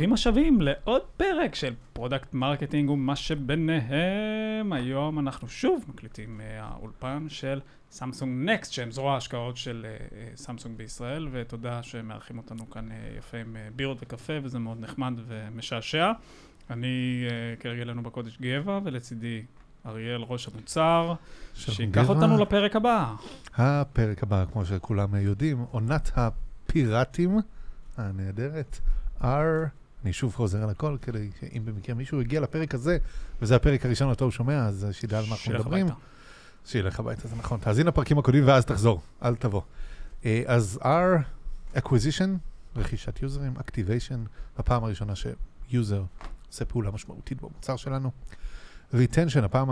ברוכים השבים לעוד פרק של product, marketing ומה שביניהם. היום אנחנו שוב מקליטים מהאולפן של סמסונג נקסט, שהם זרוע ההשקעות של סמסונג בישראל, ותודה שמארחים אותנו כאן יפה עם בירות וקפה, וזה מאוד נחמד ומשעשע. אני כהרגלנו בקודש גבע, ולצידי אריאל, ראש המוצר, שיקח אותנו לפרק הבא. הפרק הבא, כמו שכולם יודעים, עונת הפיראטים הנהדרת. R, אני שוב חוזר על הכל, כדי שאם במקרה מישהו הגיע לפרק הזה, וזה הפרק הראשון אותו הוא שומע, אז שידע על מה אנחנו מדברים. שילך הביתה, זה נכון. תאזין לפרקים הקודמים ואז תחזור, אל תבוא. אז R, acquisition, רכישת יוזרים, activation, הפעם הראשונה שיוזר עושה פעולה משמעותית במוצר שלנו. retention, הפעם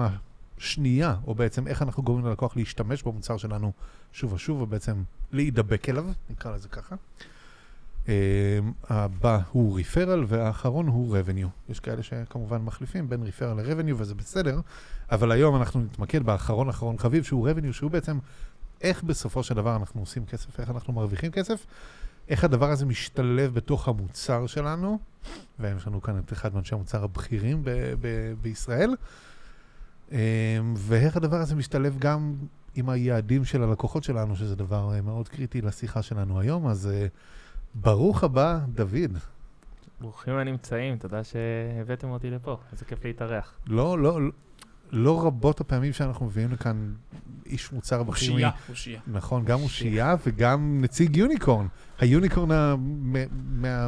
השנייה, או בעצם איך אנחנו גורמים ללקוח להשתמש במוצר שלנו שוב ושוב, ובעצם להידבק אליו, נקרא לזה ככה. Uh, הבא הוא referral והאחרון הוא revenue. יש כאלה שכמובן מחליפים בין referral ל-revenue וזה בסדר, אבל היום אנחנו נתמקד באחרון אחרון חביב שהוא revenue, שהוא בעצם איך בסופו של דבר אנחנו עושים כסף, איך אנחנו מרוויחים כסף, איך הדבר הזה משתלב בתוך המוצר שלנו, ויש לנו כאן את אחד מאנשי המוצר הבכירים ב- ב- בישראל, um, ואיך הדבר הזה משתלב גם עם היעדים של הלקוחות שלנו, שזה דבר מאוד קריטי לשיחה שלנו היום, אז... Uh, ברוך הבא, דוד. ברוכים הנמצאים, תודה שהבאתם אותי לפה, איזה כיף להתארח. לא, לא, לא רבות הפעמים שאנחנו מביאים לכאן איש מוצר בכיר. אושייה, אושייה. נכון, גם אושייה וגם נציג יוניקורן. היוניקורן,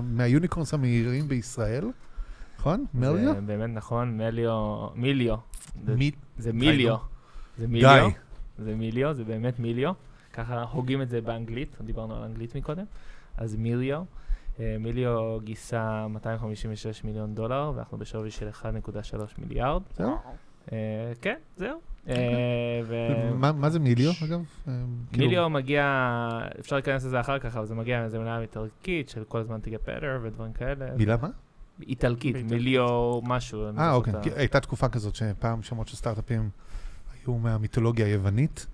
מהיוניקורנס המהירים בישראל, נכון? מליו? זה באמת נכון, מליו, מיליו. מי... זה מיליו. זה מיליו. זה מיליו, זה באמת מיליו. ככה הוגים את זה באנגלית, דיברנו על אנגלית מקודם. אז מיליו. מיליו גייסה 256 מיליון דולר, ואנחנו בשווי של 1.3 מיליארד. זהו? כן, זהו. מה זה מיליו, אגב? מיליו מגיע, אפשר להיכנס לזה אחר כך, אבל זה מגיע מאיזה מילה איטלקית של כל הזמן get better ודברים כאלה. מילה מה? איטלקית, מיליו משהו. אה, אוקיי. הייתה תקופה כזאת שפעם שמות של סטארט-אפים היו מהמיתולוגיה היוונית,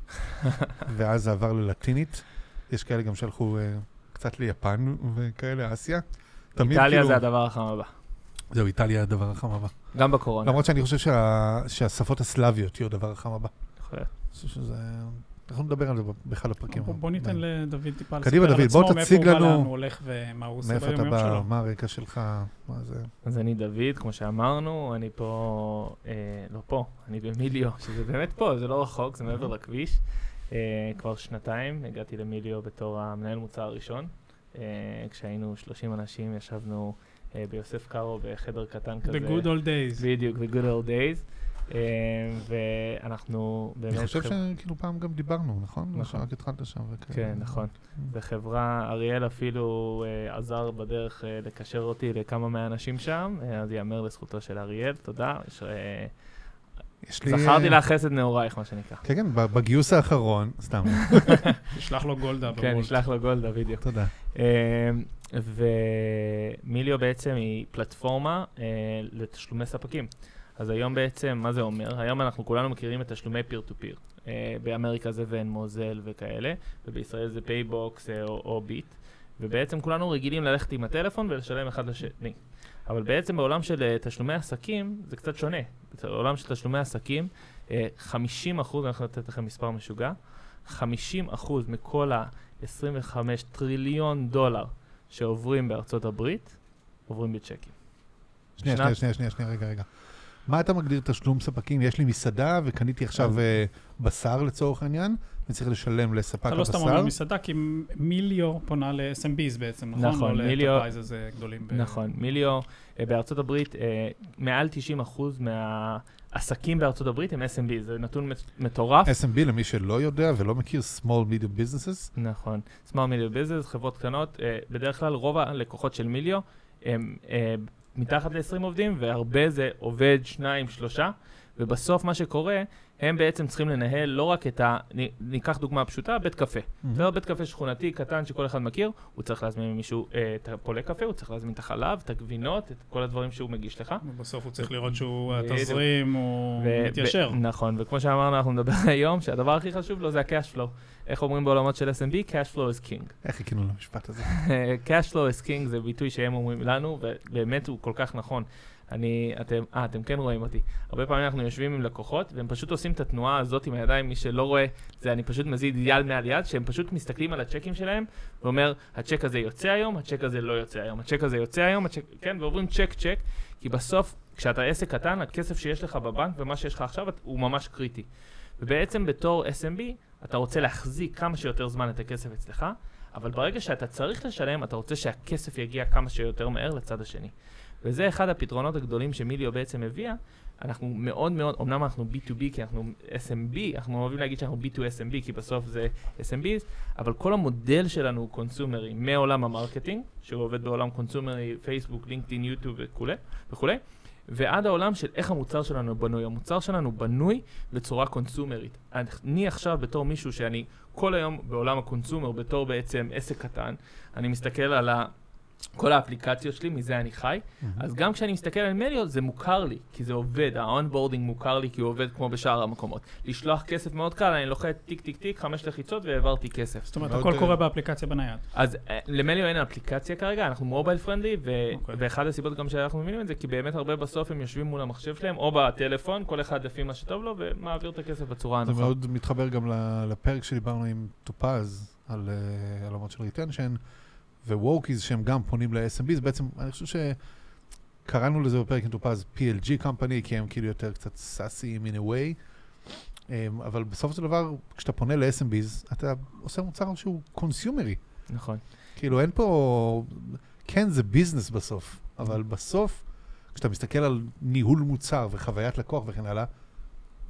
ואז זה עבר ללטינית. יש כאלה גם שהלכו... קצת ליפן וכאלה, אסיה. איטליה כאילו... זה הדבר החם הבא. זהו, איטליה הדבר החם הבא. גם בקורונה. למרות שאני חושב שה... שהשפות הסלאביות יהיו הדבר החם הבא. יכול להיות. שזה... אנחנו נדבר על זה באחד הפרקים. בוא, בוא ניתן לדוד טיפה לספר על עצמו, דוד, בוא תציג לנו... מאיפה הוא הולך ומה הוא עושה ביום יום שלו. מאיפה אתה בא, מה הרקע שלך, מה זה... אז אני דוד, כמו שאמרנו, אני פה, אה, לא פה, אני במיליו, שזה באמת פה, זה לא רחוק, זה מעבר לכביש. אה, כבר שנתיים הגעתי למיליו בתור המנהל מוצר הראשון. Uh, כשהיינו 30 אנשים, ישבנו uh, ביוסף קארו בחדר קטן כזה. The good old days. בדיוק, the good old days. Uh, ואנחנו באמת... אני חושב שכאילו פעם גם דיברנו, נכון? נכון. רק התחלת שם. כן, נכון. בחברה, אריאל אפילו uh, עזר בדרך uh, לקשר אותי לכמה מהאנשים שם, uh, אז ייאמר לזכותו של אריאל, תודה. יש, uh, זכרתי לה חסד נעורייך, מה שנקרא. כן, כן, בגיוס האחרון, סתם. נשלח לו גולדה. כן, נשלח לו גולדה, בדיוק. תודה. ומיליו בעצם היא פלטפורמה לתשלומי ספקים. אז היום בעצם, מה זה אומר? היום אנחנו כולנו מכירים את תשלומי פיר טו פיר. באמריקה זה Venmo, Zelle וכאלה, ובישראל זה פייבוקס או ביט. ובעצם כולנו רגילים ללכת עם הטלפון ולשלם אחד לשני. אבל בעצם בעולם של תשלומי עסקים זה קצת שונה. בעולם של תשלומי עסקים, 50 אחוז, אני יכול לתת לכם מספר משוגע, 50 אחוז מכל ה-25 טריליון דולר שעוברים בארצות הברית, עוברים בצ'קים. שנייה, שנייה, שנייה, שנייה, שנייה, רגע, רגע. מה אתה מגדיר תשלום ספקים? יש לי מסעדה וקניתי עכשיו בשר לצורך העניין, אני צריך לשלם לספק הבשר. אתה לא סתם אומר מסעדה, כי מיליו פונה ל-SMBs בעצם, נכון? נכון, מיליו... גדולים. נכון, מיליו בארצות הברית, מעל 90 אחוז מה... עסקים בארצות הברית הם SMB, זה נתון מטורף. SMB, למי שלא יודע ולא מכיר, small medium businesses. נכון, small medium businesses, חברות קטנות, בדרך כלל רוב הלקוחות של מיליו הם מתחת ל-20 עובדים, והרבה זה עובד שניים, שלושה, ובסוף מה שקורה, הם בעצם צריכים לנהל לא רק את ה... ניקח דוגמה פשוטה, בית קפה. בסדר, בית קפה שכונתי קטן שכל אחד מכיר, הוא צריך להזמין ממישהו אה, את הפולה קפה, הוא צריך להזמין את החלב, את הגבינות, את כל הדברים שהוא מגיש לך. ובסוף הוא צריך לראות שהוא. התזרים הוא ו- מתיישר. נכון, וכמו שאמרנו, אנחנו נדבר היום, שהדבר הכי חשוב לו זה ה-cash flow. איך אומרים בעולמות של S&B? cash flow is king. איך חיכינו למשפט הזה? cash flow is king זה ביטוי שהם אומרים לנו, ובאמת הוא כל כך נכון. אני, אתם, אה, אתם כן רואים אותי. הרבה פעמים אנחנו יושבים עם לקוחות, והם פשוט עושים את התנועה הזאת עם הידיים, מי שלא רואה, זה אני פשוט מזיד יד מעל יד, שהם פשוט מסתכלים על הצ'קים שלהם, ואומר, הצ'ק הזה יוצא היום, הצ'ק הזה לא יוצא היום, הצ'ק הזה יוצא היום, הצ'ק, כן, ועוברים צ'ק צ'ק, כי בסוף, כשאתה עסק קטן, הכסף שיש לך בבנק ומה שיש לך עכשיו הוא ממש קריטי. ובעצם בתור SMB, אתה רוצה להחזיק כמה שיותר זמן את הכסף אצלך, אבל ברגע שאתה צריך לשלם, אתה רוצה שהכסף יגיע כמה שיותר מהר לצד השני. וזה אחד הפתרונות הגדולים שמליו בעצם הביאה. אנחנו מאוד מאוד, אמנם אנחנו B2B כי אנחנו SMB, אנחנו אוהבים להגיד שאנחנו B2SMB כי בסוף זה SMBs, אבל כל המודל שלנו הוא קונסומרי מעולם ה marketing, שהוא עובד בעולם קונסומרי, פייסבוק, לינקדאין, יוטיוב וכולי, וכולי, ועד העולם של איך המוצר שלנו בנוי. המוצר שלנו בנוי בצורה קונסומרית. אני עכשיו בתור מישהו שאני כל היום בעולם ה consumer, בתור בעצם עסק קטן, אני מסתכל על ה... כל האפליקציות שלי, מזה אני חי. אז גם כשאני מסתכל על מליו, זה מוכר לי, כי זה עובד, ה-onboarding מוכר לי כי הוא עובד כמו בשאר המקומות. לשלוח כסף מאוד קל, אני לוחץ טיק טיק טיק, חמש לחיצות והעברתי כסף. זאת אומרת, הכל קורה באפליקציה בנייד. אז אה, למליו אין אפליקציה כרגע, אנחנו mobile friendly, ו- אוקיי. ואחת הסיבות גם שאנחנו מבינים את זה, כי באמת הרבה בסוף הם יושבים מול המחשב שלהם, או בטלפון, כל אחד לפי מה שטוב לו, ומעביר את הכסף בצורה הזה הנוחה. מאוד מתחבר גם ל- לפרק שדיברנו עם טופז על אה, עולמות של retention, ו Workiz שהם גם פונים ל-SMBs, בעצם אני חושב שקראנו לזה בפרק עם טופז PLG company, כי הם כאילו יותר קצת SaaSיים in a way, אמ, אבל בסופו של דבר, כשאתה פונה ל-SMBs, אתה עושה מוצר שהוא קונסיומרי. נכון. כאילו אין פה, כן זה business בסוף, אבל בסוף, כשאתה מסתכל על ניהול מוצר וחוויית לקוח וכן הלאה,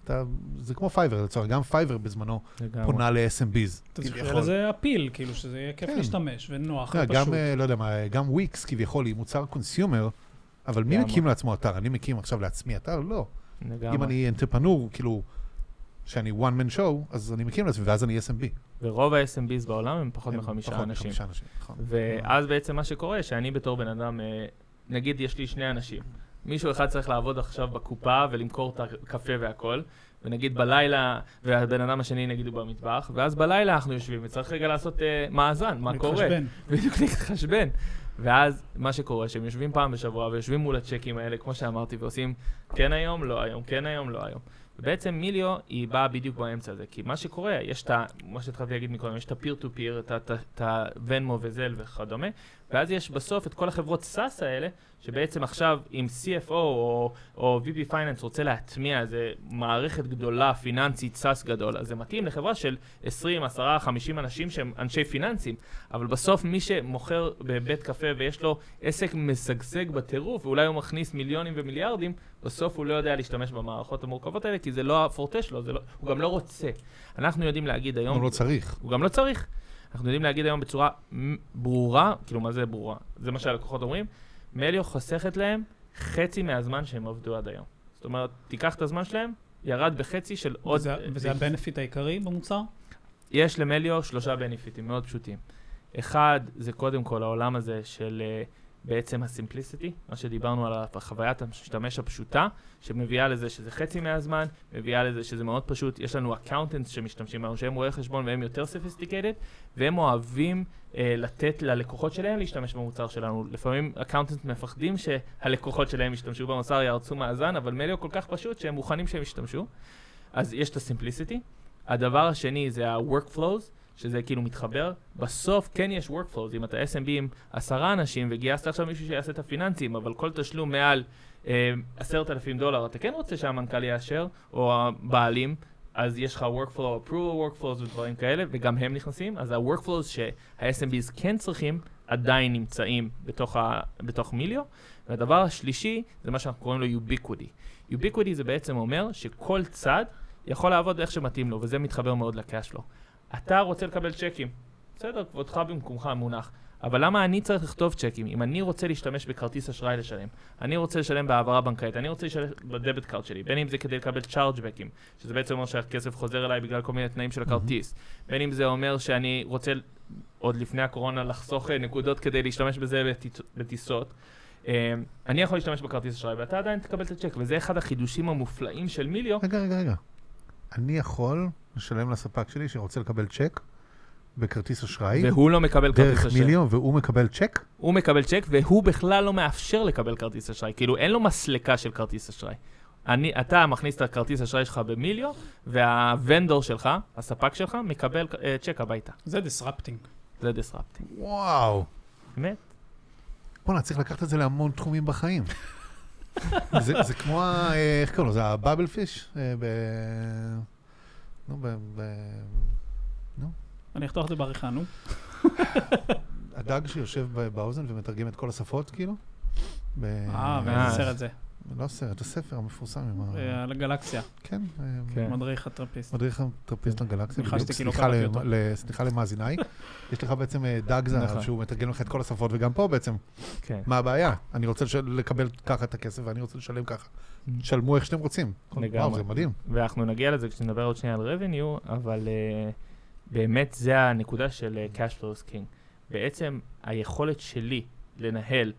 אתה, זה כמו Fiverr, לצורך, גם פייבר בזמנו לגמרי. פונה ל-SMBs. אתה צריך כביכול. לזה appeal, כאילו שזה יהיה כיף כן. להשתמש ונוח יודע, ופשוט. גם, אה, לא יודע מה, גם וויקס כביכול היא מוצר consumer, אבל מי לגמרי. מקים לעצמו אתר? אני מקים עכשיו לעצמי אתר? לא. לגמרי. אם אני entrepreneur, כאילו, שאני one man show, אז אני מקים לעצמי, ואז אני SMB. ורוב ה-SMBs בעולם הם פחות הם מחמישה פחות אנשים. מחמישה אנשים, נכון. ואז בעצם מה שקורה, שאני בתור בן אדם, אה, נגיד יש לי שני אנשים. מישהו אחד צריך לעבוד עכשיו בקופה ולמכור את הקפה והכל, ונגיד בלילה, והבן אדם השני נגיד הוא במטבח, ואז בלילה אנחנו יושבים וצריך רגע לעשות אה, מאזן, מה קורה. להתחשבן. בדיוק להתחשבן. ואז מה שקורה, שהם יושבים פעם בשבוע ויושבים מול הצ'קים האלה, כמו שאמרתי, ועושים כן היום, לא היום, כן היום, לא היום. ובעצם מיליו היא באה בדיוק באמצע הזה, כי מה שקורה, יש את ה... מה שהתחלתי להגיד מקודם, יש את ה-peer to peer, את הוונמו וזל וכדומה, ואז יש בסוף את כל החברות SaaS האלה, שבעצם עכשיו אם CFO או, או VP Finance רוצה להטמיע איזה מערכת גדולה, פיננסית, SaaS גדול, אז זה מתאים לחברה של 20, 10, 50 אנשים שהם אנשי פיננסים, אבל בסוף מי שמוכר בבית קפה ויש לו עסק משגשג בטירוף, ואולי הוא מכניס מיליונים ומיליארדים, בסוף הוא לא יודע להשתמש במערכות המורכבות האלה, כי זה לא הפורטה שלו, לא, הוא גם לא רוצה. אנחנו יודעים להגיד היום... הוא לא צריך. הוא גם לא צריך. אנחנו יודעים להגיד היום בצורה ברורה, כאילו מה זה ברורה? זה מה שהלקוחות אומרים, מליו חוסכת להם חצי מהזמן שהם עבדו עד היום. זאת אומרת, תיקח את הזמן שלהם, ירד בחצי של עוד... וזה- וזה ה benefit העיקרי במוצר? יש למליו שלושה benefit־ים מאוד פשוטים. אחד, זה קודם כל העולם הזה של uh, בעצם ה simplicity, מה שדיברנו על חוויית המשתמש הפשוטה, שמביאה לזה שזה חצי מהזמן, מביאה לזה שזה מאוד פשוט. יש לנו accountants שמשתמשים בנו, שהם רואי חשבון והם יותר sophisticated, והם אוהבים uh, לתת ללקוחות שלהם להשתמש במוצר שלנו. לפעמים accountants מפחדים שהלקוחות שלהם ישתמשו במוצר, ירצו מאזן, אבל מליו כל כך פשוט שהם מוכנים שהם ישתמשו. אז יש את ה simplicity. הדבר השני זה ה-workflows, שזה כאילו מתחבר. בסוף כן יש workflows, אם אתה SMB עם עשרה אנשים וגייסת עכשיו מישהו שיעשה את הפיננסים, אבל כל תשלום מעל אה, עשרת אלפים דולר, אתה כן רוצה שהמנכ"ל יאשר, או הבעלים, אז יש לך workflow, approval workflows ודברים כאלה, וגם הם נכנסים, אז ה-workflows שה-SMBs כן צריכים, עדיין נמצאים בתוך, ה, בתוך מיליו. והדבר השלישי, זה מה שאנחנו קוראים לו ubiquity. ubiquity זה בעצם אומר שכל צד יכול לעבוד איך שמתאים לו, וזה מתחבר מאוד ל cash flow. אתה רוצה לקבל צ'קים, בסדר, כבודך במקומך מונח, אבל למה אני צריך לכתוב צ'קים? אם אני רוצה להשתמש בכרטיס אשראי לשלם, אני רוצה לשלם בהעברה בנקאית, אני רוצה לשלם ב debit card שלי, בין אם זה כדי לקבל chargeback־ים, שזה בעצם אומר שהכסף חוזר אליי בגלל כל מיני תנאים של הכרטיס, בין אם זה אומר שאני רוצה עוד לפני הקורונה לחסוך אה, נקודות כדי להשתמש בזה בטיס- בטיסות. אה, אני יכול להשתמש בכרטיס אשראי ואתה עדיין תקבל את הצ'ק, וזה אחד החידושים המופלאים של מיליו. רגע, רגע, רגע. אני יכול לשלם לספק שלי שרוצה לקבל צ'ק בכרטיס אשראי, והוא לא מקבל כרטיס דרך אשראי. מיליון, והוא מקבל צ'ק? הוא מקבל צ'ק והוא בכלל לא מאפשר לקבל כרטיס אשראי. כאילו, אין לו מסלקה של כרטיס אשראי. אני, אתה מכניס את הכרטיס אשראי שלך במיליו, וה vendor שלך, הספק שלך, מקבל uh, צ'ק הביתה. זה disrupting. זה disrupting. וואו. באמת? בוא'נה, צריך לקחת את זה להמון תחומים בחיים. זה, זה כמו, ה- אה, איך קוראים לו? זה ה Babel fish? אה, ב... נו, ב... ב... אני אכתוב את זה בעריכה, נו. הדג שיושב באוזן ומתרגם את כל השפות, כאילו? ב... אה, אה. ואיזה סרט זה? לא סרט, הספר המפורסם עם ה... אה, על הגלקסיה, כן, אה, כן. מדריך הטרפיסט. מדריך הטרפיסט לגלקסיה. ניחשתי בדיוק. כי לא סליחה קראתי ל- אותו. ל- סליחה למאזיניי. יש לך בעצם אה, דג זהב נכון. שהוא מתרגם לך את כל השפות, וגם פה בעצם, כן. מה הבעיה? אני רוצה לקבל ככה את הכסף ואני רוצה לשלם ככה. שלמו איך שאתם רוצים. לגמרי. זה מדהים. ואנחנו נגיע לזה כשנדבר עוד שנייה על revenue, אבל באמת זה הנקודה של cash flow king. בעצם היכולת שלי לנהל,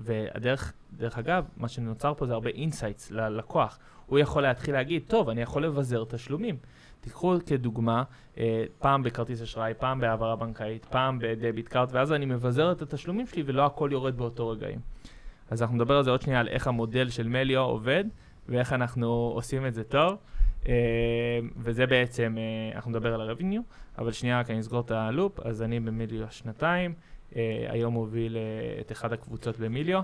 והדרך, דרך אגב, מה שנוצר פה זה הרבה insights ללקוח. הוא יכול להתחיל להגיד, טוב, אני יכול לבזר תשלומים. תיקחו כדוגמה, אה, פעם בכרטיס אשראי, פעם בהעברה בנקאית, פעם ב debit card, ואז אני מבזר את התשלומים שלי ולא הכל יורד באותו רגעים. אז אנחנו נדבר על זה עוד שנייה, על איך המודל של מליו עובד, ואיך אנחנו עושים את זה טוב. אה, וזה בעצם, אה, אנחנו נדבר על ה-revenue, אבל שנייה רק אני אסגור את ה loop, אז אני במיליו שנתיים, היום מוביל אה, את אחת הקבוצות במיליו.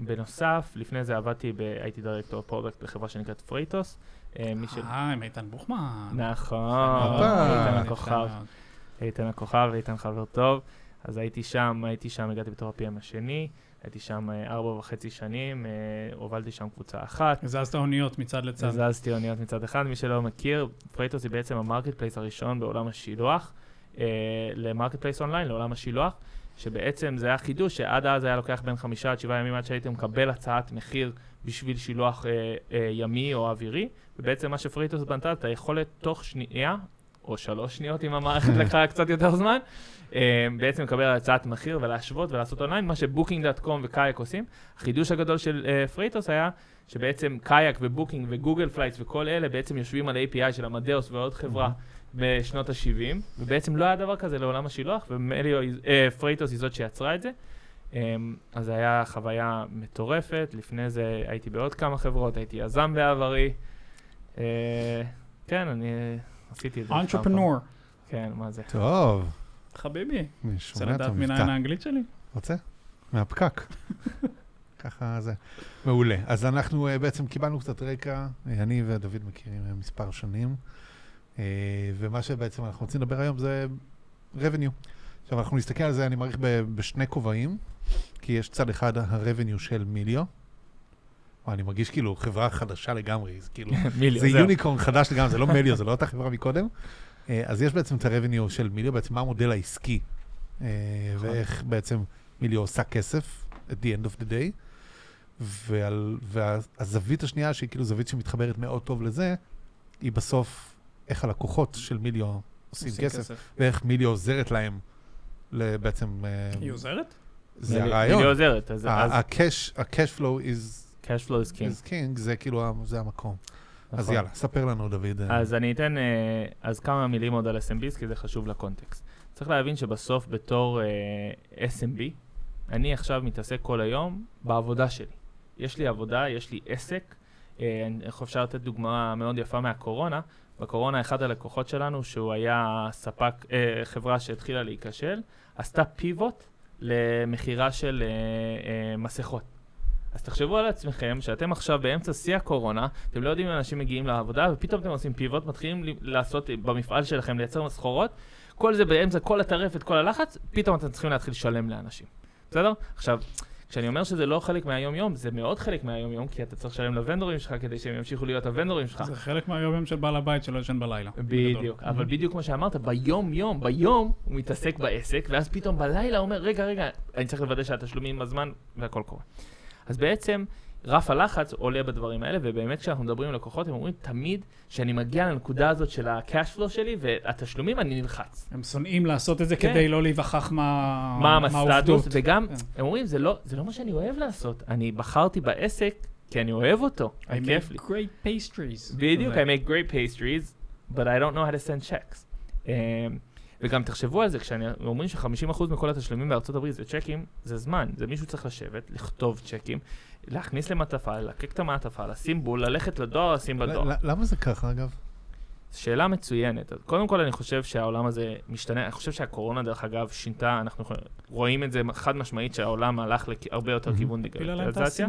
בנוסף, לפני זה עבדתי, ב- הייתי director product בחברה שנקראת פרייטוס. אה. אה, עם איתן בוכמן. נכון, הופה. איתן הכוכב. איתן הכוכב, איתן חבר טוב. אז הייתי שם, הייתי שם, הגעתי בתור ה-PM השני, הייתי שם אה, ארבע וחצי שנים, אה, הובלתי שם קבוצה אחת. הזזת אוניות מצד לצד. הזזתי אוניות מצד אחד, מי שלא מכיר, פרייטוס היא בעצם ה marketplace הראשון בעולם השילוח, אה, ל marketplace אונליין, לעולם השילוח, שבעצם זה היה חידוש שעד אז היה לוקח בין חמישה עד שבעה ימים עד שהיית מקבל הצעת מחיר בשביל שילוח אה, אה, ימי או אווירי, ובעצם מה שפרייטוס בנתה, את היכולת תוך שנייה, או שלוש שניות אם המערכת לקחה קצת יותר זמן, אה, בעצם לקבל הצעת מחיר ולהשוות ולעשות אונליין, מה ש Booking.com ו Kayak עושים. החידוש הגדול של אה, פרייטוס היה שבעצם Kayak ו Booking ו Google Flights וכל אלה בעצם יושבים על API של אמדאוס ועוד חברה בשנות ה-70, ובעצם לא היה דבר כזה לעולם השילוח, ופרייטוס היא זאת שיצרה את זה. אמ, אז זו הייתה חוויה מטורפת, לפני זה הייתי בעוד כמה חברות, הייתי יזם בעברי. אה, כן, אני אה, עשיתי את זה. אנטרפנור. כן, מה זה? טוב, חביבי, אני רוצה שומע את לדעת מנין. האנגלית שלי? רוצה? מהפקק. ככה זה. מעולה. אז אנחנו אה, בעצם קיבלנו קצת רקע, אה, אני ודוד מכירים אה, מספר שנים, אה, ומה שבעצם אנחנו רוצים לדבר היום זה revenue. עכשיו אנחנו נסתכל על זה, אני מעריך בשני כובעים, כי יש צד אחד ה-revenue של מיליו. אני מרגיש כאילו חברה חדשה לגמרי, זה כאילו, מיליו, זה זהו. יוניקורן חדש לגמרי, זה לא מיליו, זה לא אותה חברה מקודם. אה, אז יש בעצם את ה-revenue של מיליו, בעצם מה המודל העסקי, אה, נכון. ואיך בעצם מיליו עושה כסף, at the end of the day. ועל, והזווית השנייה, שהיא כאילו זווית שמתחברת מאוד טוב לזה, היא בסוף איך הלקוחות של מיליו עושים כסף, ואיך מיליו עוזרת להם בעצם, אה, היא עוזרת? זה מיליו- הרעיון. מיליו עוזרת, אז ה- אז ה-cash ה-cash flow is cash flow is king. is king, זה כאילו, זה המקום. אז נכון. יאללה, ספר לנו, דוד. אה, אז אני אתן אה, אז כמה מילים עוד על SMBs, כי זה חשוב לקונטקסט. צריך להבין שבסוף בתור אה, SMB, אני עכשיו מתעסק כל היום בעבודה שלי. יש לי עבודה, יש לי עסק. איך אפשר לתת דוגמה מאוד יפה מהקורונה? בקורונה אחד הלקוחות שלנו, שהוא היה ספק, אה, חברה שהתחילה להיכשל, עשתה פיבוט למכירה של אה, אה, מסכות. אז תחשבו על עצמכם שאתם עכשיו באמצע שיא הקורונה, אתם לא יודעים אם אנשים מגיעים לעבודה, ופתאום אתם עושים פיבוט, מתחילים לעשות במפעל שלכם, לייצר סחורות, כל זה באמצע כל הטרפת, כל הלחץ, פתאום אתם צריכים להתחיל לשלם לאנשים. בסדר? עכשיו, כשאני אומר שזה לא חלק מהיום-יום, זה מאוד חלק מהיום-יום, כי אתה צריך לשלם לוונדורים שלך כדי שהם ימשיכו להיות הוונדורים שלך. זה חלק מהיום של בעל הבית שלא ישן בלילה. בדיוק, אבל בדיוק כמו שאמרת, ביום-יום, ביום הוא מתעסק בעסק, ואז פתאום בלילה הוא אומר, רגע, רגע, אני צריך לוודא שהתשלומים בזמן, והכל קורה. אז בעצם, רף הלחץ עולה בדברים האלה, ובאמת כשאנחנו מדברים עם לקוחות, הם אומרים תמיד שאני מגיע לנקודה הזאת של ה-cash flow שלי, והתשלומים, אני נלחץ. הם שונאים לעשות את זה כן. כדי לא להיווכח מה מה. הסטטוס, וגם, כן. הם אומרים, זה לא, זה לא מה שאני אוהב לעשות. אני בחרתי בעסק כי אני אוהב אותו, I כיף לי. make great pastries. בדיוק, I make great pastries, but I don't know how to send checks. Um, וגם תחשבו על זה, כשאומרים ש-50% מכל התשלומים בארצות הברית זה צ'קים, זה זמן, זה מישהו צריך לשבת, לכתוב צ'קים, להכניס למעטפה, ללקק את המעטפה, לשים בול, ללכת לדואר, לשים בדואר. למה זה ככה, אגב? שאלה מצוינת. אז קודם כל, אני חושב שהעולם הזה משתנה. אני חושב שהקורונה, דרך אגב, שינתה, אנחנו רואים את זה חד משמעית, שהעולם הלך להרבה יותר. כיוון דיגיטליזציה.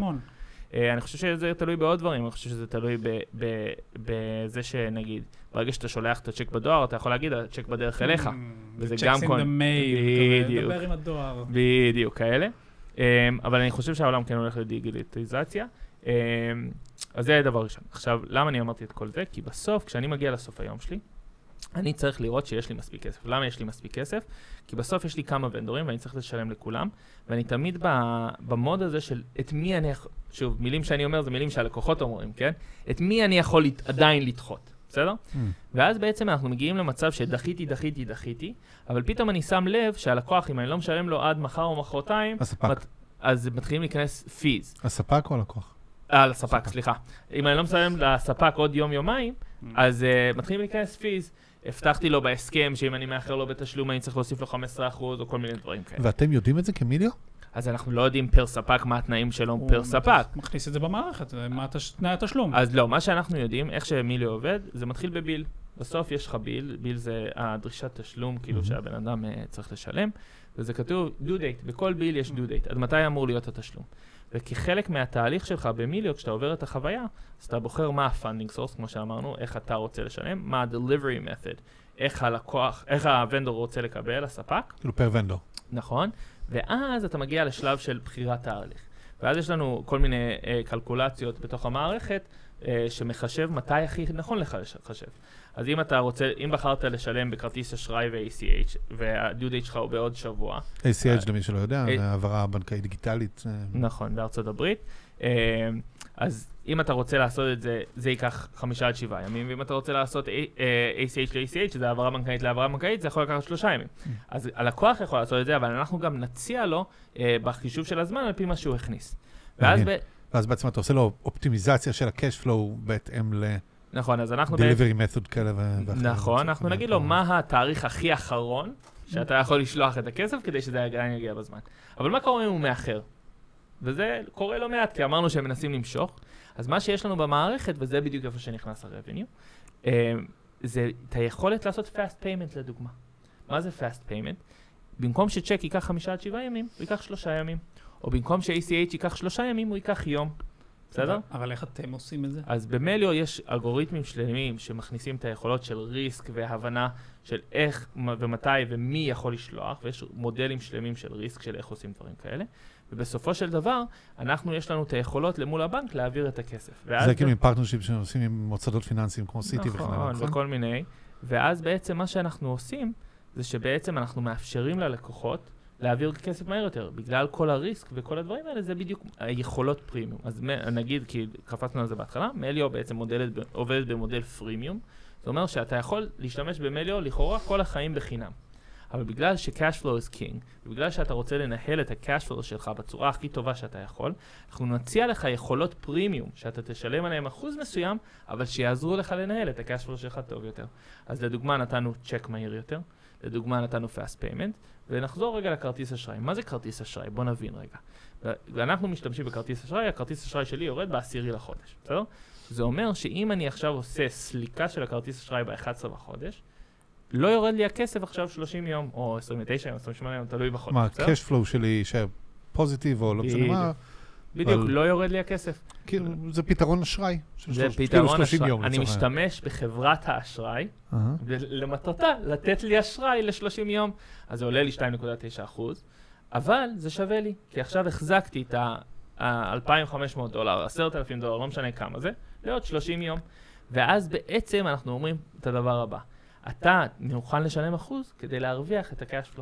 אה, אני חושב שזה תלוי בעוד דברים, אני חושב שזה תלוי ב- ב- בזה שנגיד, ברגע שאתה שולח את הצ'ק בדואר, אתה יכול להגיד, הצ'ק בדרך אליך. Mm, וזה גם כל- the mail, בדיוק. דבר עם הדואר. בדיוק, כאלה. אמ, אבל אני חושב שהעולם כן הולך לדיגיטליזציה. אמ, אז זה דבר ראשון. עכשיו, למה אני אמרתי את כל זה? כי בסוף, כשאני מגיע לסוף היום שלי, אני צריך לראות שיש לי מספיק כסף. למה יש לי מספיק כסף? כי בסוף יש לי כמה ונדורים ואני צריך לשלם לכולם, ואני תמיד במוד הזה של את מי אני יכול, שוב, מילים שאני אומר זה מילים שהלקוחות אומרים, כן? את מי אני יכול עדיין לדחות, בסדר? Mm. ואז בעצם אנחנו מגיעים למצב שדחיתי, דחיתי, דחיתי, אבל פתאום אני שם לב שהלקוח, אם אני לא משלם לו עד מחר או מחרתיים, הספק. מת- אז מתחילים להיכנס פיז. הספק או הלקוח? אה, לספק, סליחה. אם אני לא משלם לספק עוד יום-יומיים, Mm. אז uh, מתחילים להיכנס פיז. הבטחתי לו בהסכם שאם אני מאחר לו בתשלום, אני צריך להוסיף לו 15% או כל מיני דברים כאלה. ואתם יודעים את זה כמיליו? אז אנחנו לא יודעים פר ספק מה התנאים שלו הוא פר ספק. מכניס את זה במערכת, זה מה התש- תנאי התשלום. אז לא, מה שאנחנו יודעים, איך שמילי עובד, זה מתחיל בביל. בסוף יש לך ביל, ביל זה הדרישת תשלום, כאילו. שהבן אדם uh, צריך לשלם, וזה כתוב due date, בכל ביל יש due date, עד מתי אמור להיות התשלום. וכחלק מהתהליך שלך במיליו, כשאתה עובר את החוויה, אז אתה בוחר מה ה-funding source, כמו שאמרנו, איך אתה רוצה לשלם, מה ה-delivery method, איך הלקוח, איך הוונדור רוצה לקבל, הספק, כאילו פר ונדור. נכון? ואז אתה מגיע לשלב של בחירת תאריך. ואז יש לנו כל מיני אה, קלקולציות בתוך המערכת, אה, שמחשב מתי הכי נכון לך לחשב. אז אם אתה רוצה, אם בחרת לשלם בכרטיס אשראי ו-ACH, וה-due date שלך הוא בעוד שבוע, ACH למי שלא יודע, אה, זה העברה בנקאית דיגיטלית. אה, נכון, בארצות הברית. אז אם אתה רוצה לעשות את זה, זה ייקח חמישה עד שבעה ימים, ואם אתה רוצה לעשות A- אה, ACH ל-ACH, שזה העברה בנקאית להעברה בנקאית, זה יכול לקחת שלושה ימים. אז הלקוח יכול לעשות את זה, אבל אנחנו גם נציע לו אה, בחישוב של הזמן על פי מה שהוא הכניס. ואז. ב... ואז בעצם אתה עושה לו אופטימיזציה של ה-cash flow בהתאם נכון, אז אנחנו בעצם... ל-delivery method כאלה ואחרים. נכון, אנחנו זאת נגיד לו מה התאריך הכי אחרון שאתה יכול לשלוח את הכסף כדי שזה עדיין יגיע בזמן. אבל מה קורה אם הוא מאחר? וזה קורה לא מעט, כי אמרנו שהם מנסים למשוך. אז מה שיש לנו במערכת, וזה בדיוק איפה שנכנס ה-revenue, אה, זה את היכולת לעשות fast payment לדוגמה. מה זה fast payment? במקום שצ'ק ייקח חמישה עד שבעה ימים, הוא ייקח שלושה ימים. או במקום ש-ACH ייקח שלושה ימים, הוא ייקח יום. בסדר? אבל- איך אתם עושים את זה? אז במליו יש אלגוריתמים שלמים שמכניסים את היכולות של ריסק והבנה של איך ומתי ומי יכול לשלוח, ויש מודלים שלמים של risk של איך עושים דברים כאלה. ובסופו של דבר, אנחנו, יש לנו את היכולות למול הבנק להעביר את הכסף. זה כאילו עם partnership שעושים עם מוסדות פיננסיים כמו סיטי וכן הלאה, נכון, נכון? וכל מיני. ואז בעצם מה שאנחנו עושים, זה שבעצם אנחנו מאפשרים ללקוחות להעביר כסף מהר יותר. בגלל כל ה risk וכל הדברים האלה, זה בדיוק היכולות פרימיום. אז נגיד, כי קפצנו על זה בהתחלה, מליו בעצם מודלת, עובדת במודל freemium. זה אומר שאתה יכול להשתמש במליו לכאורה כל החיים בחינם. אבל בגלל ש-cash flow is king, ובגלל שאתה רוצה לנהל את ה-cash flow שלך בצורה הכי טובה שאתה יכול, אנחנו נציע לך יכולות פרימיום, שאתה תשלם עליהם אחוז מסוים, אבל שיעזרו לך לנהל את ה-cash flow שלך טוב יותר. אז לדוגמה נתנו צ'ק מהיר יותר, לדוגמה נתנו fast payment, ונחזור רגע לכרטיס אשראי. מה זה כרטיס אשראי? בוא נבין רגע. ואנחנו משתמשים בכרטיס אשראי, הכרטיס אשראי שלי יורד בעשירי לחודש, בסדר? זה אומר שאם אני עכשיו עושה סליקה של הכרטיס אשראי ב-11 בחודש, לא יורד לי הכסף עכשיו 30 יום, או 29 יום, 28 יום, תלוי בחודש. מה? ה-cash flow שלי יישאר פוזיטיב או לא משנה מה, בדיוק, לא יורד לי הכסף. כאילו זה פתרון אשראי. זה כאילו פתרון 30 אשראי. אני. משתמש בחברת האשראי. ולמטרתה לתת לי אשראי ל-30 יום, אז זה עולה לי 2.9 אחוז. אבל זה שווה לי, כי עכשיו החזקתי את ה-2,500 דולר, 10,000 דולר, לא משנה כמה זה, לעוד 30 יום. ואז בעצם אנחנו אומרים את הדבר הבא, אתה מוכן לשלם אחוז כדי להרוויח את ה-cash.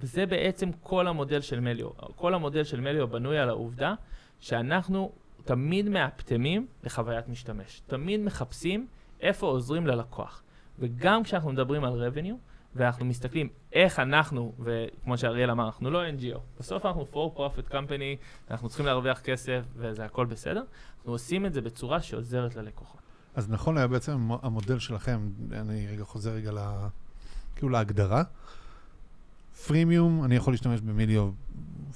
וזה בעצם כל המודל של מליו. כל המודל של מליו בנוי על העובדה שאנחנו תמיד מאפטמים לחוויית משתמש. תמיד מחפשים איפה עוזרים ללקוח. וגם כשאנחנו מדברים על revenue, ואנחנו מסתכלים איך אנחנו, וכמו שאריאל אמר, אנחנו לא NGO. בסוף אנחנו for profit company, אנחנו צריכים להרוויח כסף וזה הכל בסדר. אנחנו עושים את זה בצורה שעוזרת ללקוחות. אז נכון היה בעצם המודל שלכם, אני רגע חוזר רגע ל... כאילו להגדרה. Freemium, אני יכול להשתמש במיליו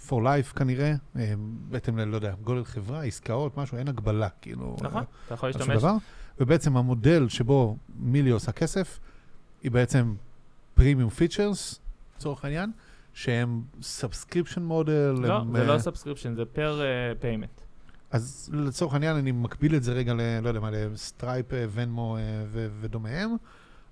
for life כנראה, אה, בהתאם ל, לא יודע, גודל חברה, עסקאות, משהו, אין הגבלה, כאילו. נכון, אה, אתה יכול להשתמש. דבר. ובעצם המודל שבו מיליו עושה כסף, היא בעצם premium features, לצורך העניין, שהם subscription מודל. לא, הם, זה אה, לא subscription, זה per payment. אז לצורך העניין אני מקביל את זה רגע ל... לא יודע מה, ל Stripe, ונמו אה, ו- ודומיהם.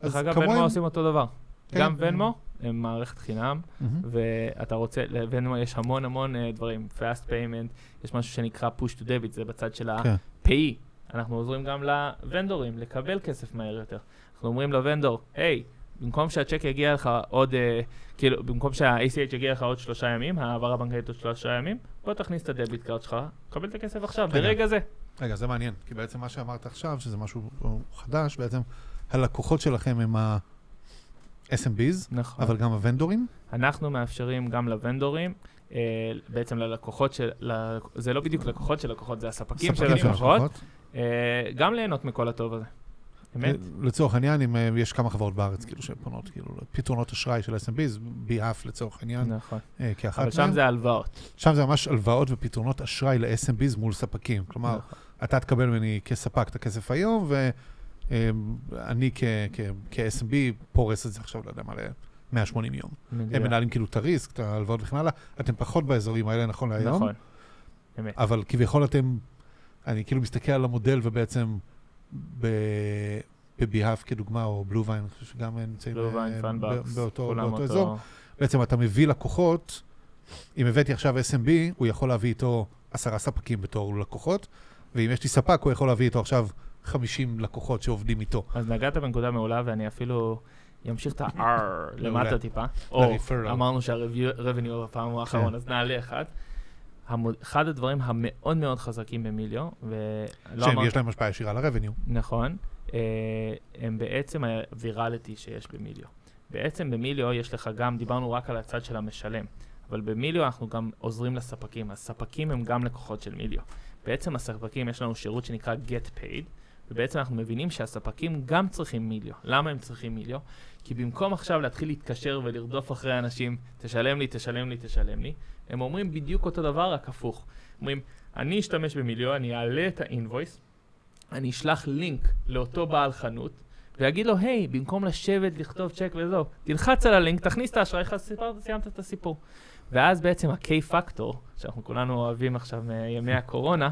דרך אגב, ונמו עושים אותו דבר. כן. גם ונמו הם מערכת חינם, מהמם. ואתה רוצה, לוונמו יש המון המון אה, דברים, fast payment, יש משהו שנקרא push to debit, זה בצד של כן. ה-pay. אנחנו עוזרים גם ל vendor־ים לקבל כסף מהר יותר. אנחנו אומרים ל vendor, היי, במקום שהצ'ק יגיע לך עוד, אה, כאילו, במקום שה-ACH יגיע לך עוד שלושה ימים, העברה בנקאית עוד שלושה ימים, בוא תכניס את ה debit card שלך, קבל את הכסף עכשיו, רגע. ברגע זה. רגע, זה מעניין, כי בעצם מה שאמרת עכשיו, שזה משהו חדש, בעצם הלקוחות שלכם הם ה-SMBs, נכון. אבל גם הוונדורים. אנחנו מאפשרים גם לוונדורים, אה, בעצם ללקוחות של, ל- זה לא בדיוק לקוחות של לקוחות, זה הספקים של ספקים לקוחות, אה, גם ליהנות מכל הטוב הזה. אמת? לצורך העניין, אם אה, יש כמה חברות בארץ, כאילו, שהן פונות, כאילו, פתרונות אשראי של SMBs, ביאף לצורך העניין, נכון. אה, כאחת אבל שם מהן. זה הלוואות. שם זה ממש הלוואות ופתרונות אשראי ל-SMBs מול ספקים. כלומר, נכון. אתה תקבל ממני כספק את הכסף היום, ואני כ-SMB פורס את זה עכשיו, לא יודע מה, ל-180 יום. הם מדויק. מנהלים כאילו את הריסק, את ההלוואות וכן הלאה. אתם פחות באזורים האלה נכון להיום, נכון. אמת. אבל כביכול אתם, אני כאילו מסתכל על המודל ובעצם בביהאף כדוגמה, או בלו ויין, אני חושב שגם נמצאים בלו ויין, אה, פאנבקס, ב- באותו באותו אותו. אזור. בעצם אתה מביא לקוחות, אם הבאתי עכשיו SMB, הוא יכול להביא איתו עשרה ספקים בתור לקוחות, ואם יש לי ספק, הוא יכול להביא איתו עכשיו 50 לקוחות שעובדים איתו. אז נגעת בנקודה מעולה, ואני אפילו אמשיך את ה-R למטה. טיפה. או. אמרנו שה-revenue בפעם האחרון, כן. אז נעלה אחד. המוד- אחד הדברים המאוד מאוד חזקים במיליו, ולא אמרתי... יש להם השפעה ישירה לרבניו. נכון, אה, הם בעצם הווירליטי שיש במיליו. בעצם במיליו יש לך גם, דיברנו רק על הצד של המשלם, אבל במיליו אנחנו גם עוזרים לספקים. הספקים הם גם לקוחות של מיליו. בעצם הספקים, יש לנו שירות שנקרא Get Paid, ובעצם אנחנו מבינים שהספקים גם צריכים מיליו. למה הם צריכים מיליו? כי במקום עכשיו להתחיל להתקשר ולרדוף אחרי אנשים, תשלם לי, תשלם לי, תשלם לי, הם אומרים בדיוק אותו דבר, רק הפוך. אומרים, אני אשתמש במיליו, אני אעלה את האינבויס, אני אשלח לינק לאותו בעל חנות, ויגיד לו, היי, במקום לשבת, לכתוב צ'ק וזהו, תלחץ על הלינק, תכניס את האשראי שלך, סיימת את הסיפור. ואז בעצם ה-K פקטור, שאנחנו כולנו אוהבים עכשיו מימי הקורונה,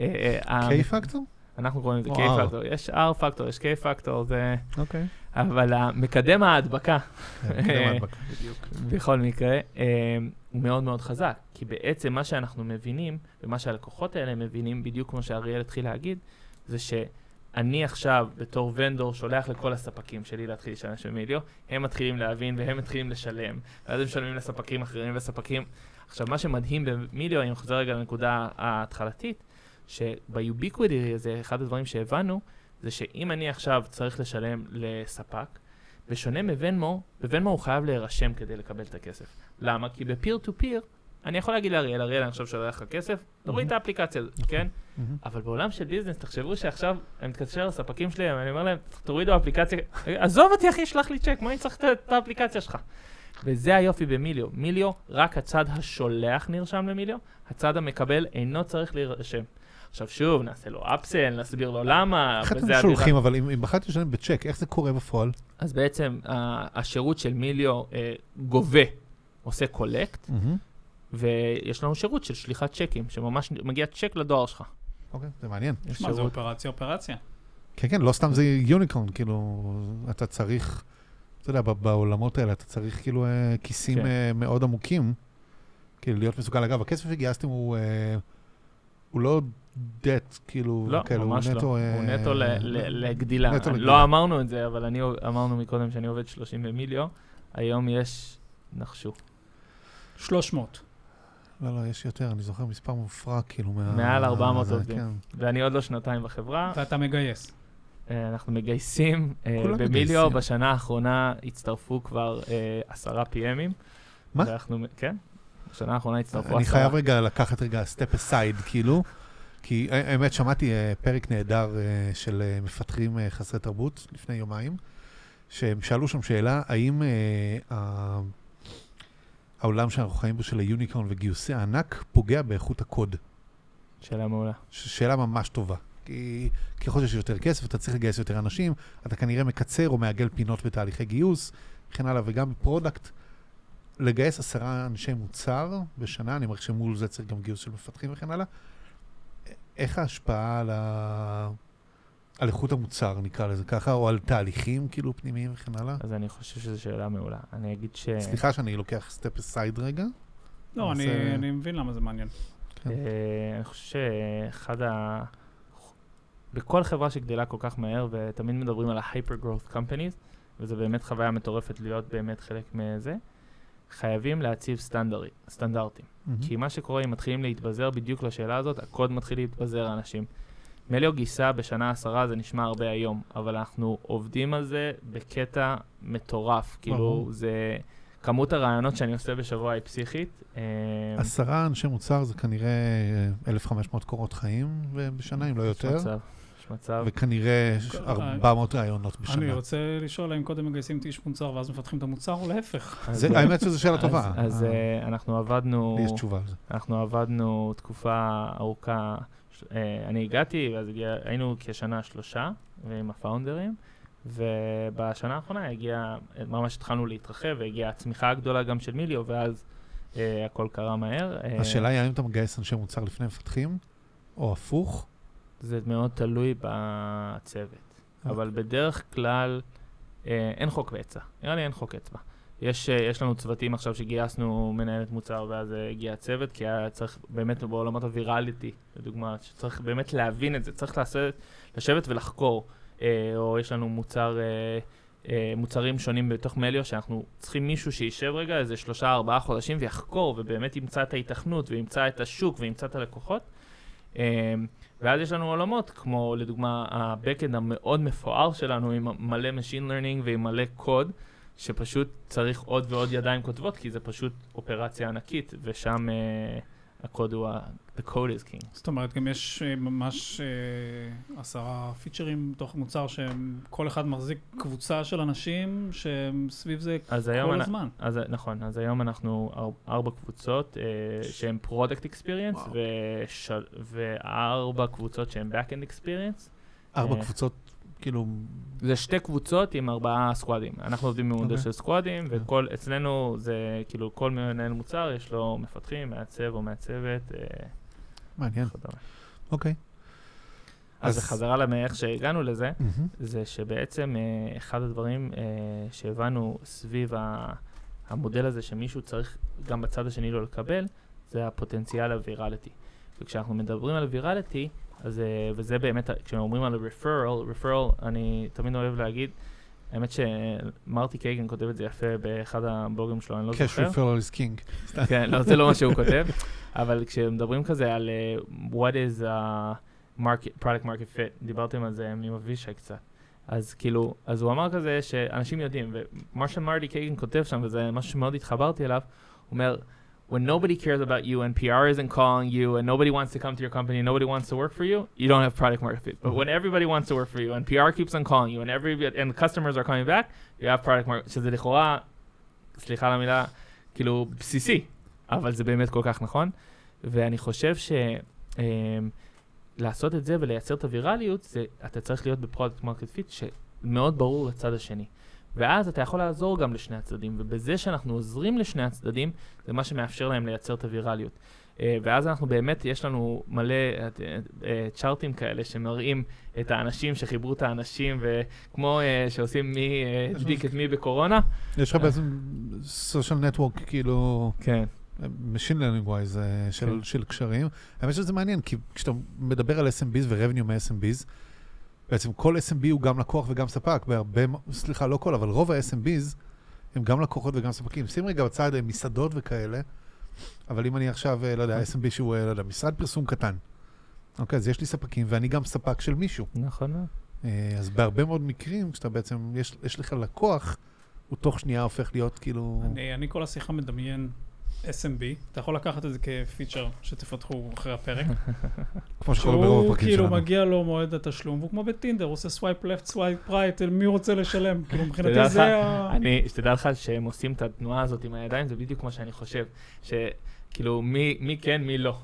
אה, אה, K פקטור? אנחנו קוראים לזה או K R. פקטור, יש R פקטור, יש K פקטור, זה... אוקיי. אבל מקדם ההדבקה, כן, בכל מקרה, אה, הוא מאוד מאוד חזק. כי בעצם מה שאנחנו מבינים, ומה שהלקוחות האלה מבינים, בדיוק כמו שאריאל התחיל להגיד, זה שאני עכשיו, בתור ונדור, שולח לכל הספקים שלי להתחיל להשתמש במיליו, הם מתחילים להבין והם מתחילים לשלם, ואז הם משלמים לספקים אחרים וספקים. עכשיו, מה שמדהים במיליו, אני חוזר רגע לנקודה ההתחלתית, שב ubiquity הזה, אחד הדברים שהבנו, זה שאם אני עכשיו צריך לשלם לספק, בשונה מ Venmo, ב Venmo הוא חייב להירשם כדי לקבל את הכסף. למה? כי ב peer to peer, אני יכול להגיד לאריאל, אריאל, אני עכשיו שולח לך כסף, תוריד את האפליקציה הזאת, כן? אבל בעולם של business, תחשבו שעכשיו אני מתקשר לספקים שלי, אני אומר להם, תורידו אפליקציה, עזוב אותי אחי, שלח לי צ'ק, מה אני צריך את האפליקציה שלך? וזה היופי ב Melio. Melio, רק הצד השולח נרשם ל Melio, הצד המקבל אינו צריך להירשם. עכשיו שוב, נעשה לו אפסל, נסביר לו למה, איך אתם שולחים, אבל אם בחרתי לשלם בצ'ק, איך זה קורה בפועל? אז בעצם השירות של מיליו אה, גובה, עושה קולקט. ויש לנו שירות של שליחת צ'קים, שממש מגיע צ'ק לדואר שלך. אוקיי, זה מעניין. יש מה, זה. אופרציה אופרציה. כן, כן, לא סתם זה יוניקורן, כאילו, אתה צריך, אתה יודע, ב- בעולמות האלה אתה צריך כאילו אה, כיסים כן. אה, מאוד עמוקים, כאילו, להיות מסוגל. אגב, הכסף שגייסתם הוא, אה, הוא לא debt, כאילו, לא, כאלה, ממש הוא לא. נטו... הוא אה, נטו ל- ל- לגדילה. נטו לגדילה. לא אמרנו את זה, אבל אני אמרנו מקודם שאני עובד 30 במיליו, היום יש, נחשו. 300. לא, לא, יש יותר, אני זוכר מספר מופרע, כאילו, מה... מעל 400 זה, עובדים. כן. ואני עוד לא שנתיים בחברה, ואתה מגייס. אה, אנחנו מגייסים כולם במיליו. בשנה האחרונה הצטרפו כבר אה, עשרה PMים. מה? ואנחנו, כן, בשנה האחרונה הצטרפו. אני חייב רגע לקחת רגע step aside, כאילו, כי ה- האמת, שמעתי אה, פרק נהדר אה, של אה, מפתחים אה, חסרי תרבות לפני יומיים, שהם שאלו שם שאלה, האם אה, העולם שאנחנו חיים בו של ה unicorn וגיוסי הענק פוגע באיכות הקוד? שאלה מעולה. שאלה ממש טובה. כי ככל שיש יותר כסף, אתה צריך לגייס יותר אנשים, אתה כנראה מקצר או מעגל פינות בתהליכי גיוס, וכן הלאה, וגם ב product, לגייס עשרה אנשי מוצר בשנה, אני מעריך שמול זה צריך גם גיוס של מפתחים וכן הלאה. איך ההשפעה על, ה... על איכות המוצר, נקרא לזה ככה, או על תהליכים כאילו פנימיים וכן הלאה? אז אני חושב שזו שאלה מעולה. אני אגיד ש... סליחה שאני לוקח step aside רגע. לא, אני אה, אני מבין למה זה מעניין. כן. אה, אני חושב שאחד ה... בכל חברה שגדלה כל כך מהר, ותמיד מדברים על ה-hyper growth companies, וזו באמת חוויה מטורפת להיות באמת חלק מזה, חייבים להציב סטנדרי, סטנדרטים. מהמם. כי מה שקורה, אם מתחילים להתבזר בדיוק לשאלה הזאת, הקוד מתחיל להתבזר אנשים. מליו גיסה בשנה עשרה זה נשמע הרבה היום, אבל אנחנו עובדים על זה בקטע מטורף. כאילו. זה... כמות הרעיונות שאני עושה בשבוע היא פסיכית. אה, עשרה אנשי מוצר זה כנראה אה, 1,500 קורות חיים בשנה, אם לא יותר. מצב, יש מצב. וכנראה כל- 400 ראיונות אני בשנה. רוצה לשאול האם קודם מגייסים את איש מוצר ואז מפתחים את המוצר, או להפך. האמת שזו שאלה טובה. אז, אה, אה, אנחנו עבדנו, לי יש תשובה על זה. אנחנו עבדנו תקופה ארוכה. אה, אני הגעתי, ואז היינו כשנה שלושה, עם הפאונדרים, ובשנה האחרונה הגיע, ממש התחלנו להתרחב, והגיעה הצמיחה הגדולה גם של מיליו, ואז אה, הכל קרה מהר. השאלה היא האם אתה מגייס אנשי מוצר לפני מפתחים, או הפוך? זה מאוד תלוי בצוות. אבל בדרך כלל אה, אין חוק ואצבע. נראה לי אין חוק אצבע. יש, אה, יש לנו צוותים עכשיו שגייסנו מנהלת מוצר ואז אה, הגיע הצוות, כי היה צריך באמת בעולמות הוויראליטי, לדוגמה, שצריך באמת להבין את זה, צריך לעשות, לשבת ולחקור. אה, או יש לנו מוצר, אה, אה, מוצרים שונים בתוך מליו, שאנחנו צריכים מישהו שישב רגע איזה שלושה, ארבעה חודשים ויחקור, ובאמת ימצא את ההיתכנות, וימצא את השוק, וימצא את הלקוחות. אה, ואז יש לנו עולמות, כמו לדוגמה ה-Backend המאוד מפואר שלנו, עם מלא Machine Learning ועם מלא קוד, שפשוט צריך עוד ועוד ידיים כותבות, כי זה פשוט אופרציה ענקית, ושם uh, הקוד הוא. The code is king. זאת אומרת, גם יש אה, ממש אה, עשרה פיצ'רים בתוך מוצר שכל אחד מחזיק קבוצה של אנשים שהם סביב זה כל אנ... הזמן. אז, נכון, אז היום אנחנו אר... ארבע קבוצות uh, שהן Product Experience, וואו. וש... וארבע קבוצות שהן Backend Experience. ארבע אה, קבוצות, כאילו, זה שתי קבוצות עם ארבעה סקואדים. אנחנו עובדים במודל אוקיי. של סקואדים, וכל, אצלנו זה כאילו כל מנהל מוצר, יש לו מפתחים, מעצב או מעצבת. אה, מעניין. אוקיי. אז חזרה למאיך שהגענו לזה. זה שבעצם אה, אחד הדברים אה, שהבנו סביב המודל הזה שמישהו צריך גם בצד השני לא לקבל, זה הפוטנציאל הווירליטי. וכשאנחנו מדברים על וירליטי, אז, אה, וזה באמת, כשאומרים על referral, referral, אני תמיד אוהב להגיד, האמת שמרטי קייגן כותב את זה יפה באחד הבלוגים שלו, אני לא זוכר. referral is king. כן, לא, זה לא מה שהוא כותב, אבל כשמדברים כזה על uh, what is a market, product market fit, דיברתם על זה עם אבישי קצת. אז כאילו, אז הוא אמר כזה שאנשים יודעים, ומרשל מרטי קייגן כותב שם, וזה משהו שמאוד התחברתי אליו, הוא אומר, when nobody cares about you and PR isn't calling you and nobody wants to come to your company and nobody wants to work for you, you don't have product market fit. But when everybody wants to work for you and PR keeps on calling you and every and customers are coming back, you have product market, שזה לכאורה, סליחה על המילה, כאילו בסיסי, אבל זה באמת כל כך נכון. ואני חושב ש... אמ, לעשות את זה ולייצר את הווירליות, זה, אתה צריך להיות ב product market fit שמאוד ברור לצד השני. ואז אתה יכול לעזור גם לשני הצדדים, ובזה שאנחנו עוזרים לשני הצדדים, זה מה שמאפשר להם לייצר את הווירליות. אה, ואז אנחנו באמת, יש לנו מלא אה, אה, צ'ארטים כאלה שמראים את האנשים שחיברו את האנשים, וכמו שעושים מי הדביק את מי בקורונה. יש לך. בעצם social network, כאילו, כן. Machine Learning Wise אה, של, כן. של קשרים. האמת שזה מעניין, כי כשאתה מדבר על SMBs ו-revenue מ-SMBs, בעצם כל SMB הוא גם לקוח וגם ספק, בהרבה, סליחה, לא כל, אבל רוב ה-SMBs הם גם לקוחות וגם ספקים. שים רגע בצד אה, מסעדות וכאלה, אבל אם אני עכשיו, אה, לא יודע, SMB שהוא, לא יודע, משרד פרסום קטן, אוקיי, אז יש לי ספקים ואני גם ספק של מישהו. נכון אז בהרבה מאוד מקרים, כשאתה בעצם, יש, יש לך לקוח, הוא תוך שנייה הופך להיות כאילו... אני, אני כל השיחה מדמיין SMB, אתה יכול לקחת את זה כפיצ'ר שתפתחו אחרי הפרק. כמו שקורה ברוב שהוא הפרקים כאילו שלנו. מגיע לו מועד התשלום, והוא כמו ב Tinder, הוא עושה swipe left, swipe right, אל מי הוא רוצה לשלם. כאילו מבחינתי זה ה... אני, שתדע לך שהם עושים את התנועה הזאת עם הידיים, זה בדיוק מה שאני חושב. שכאילו, מי, מי כן, מי לא.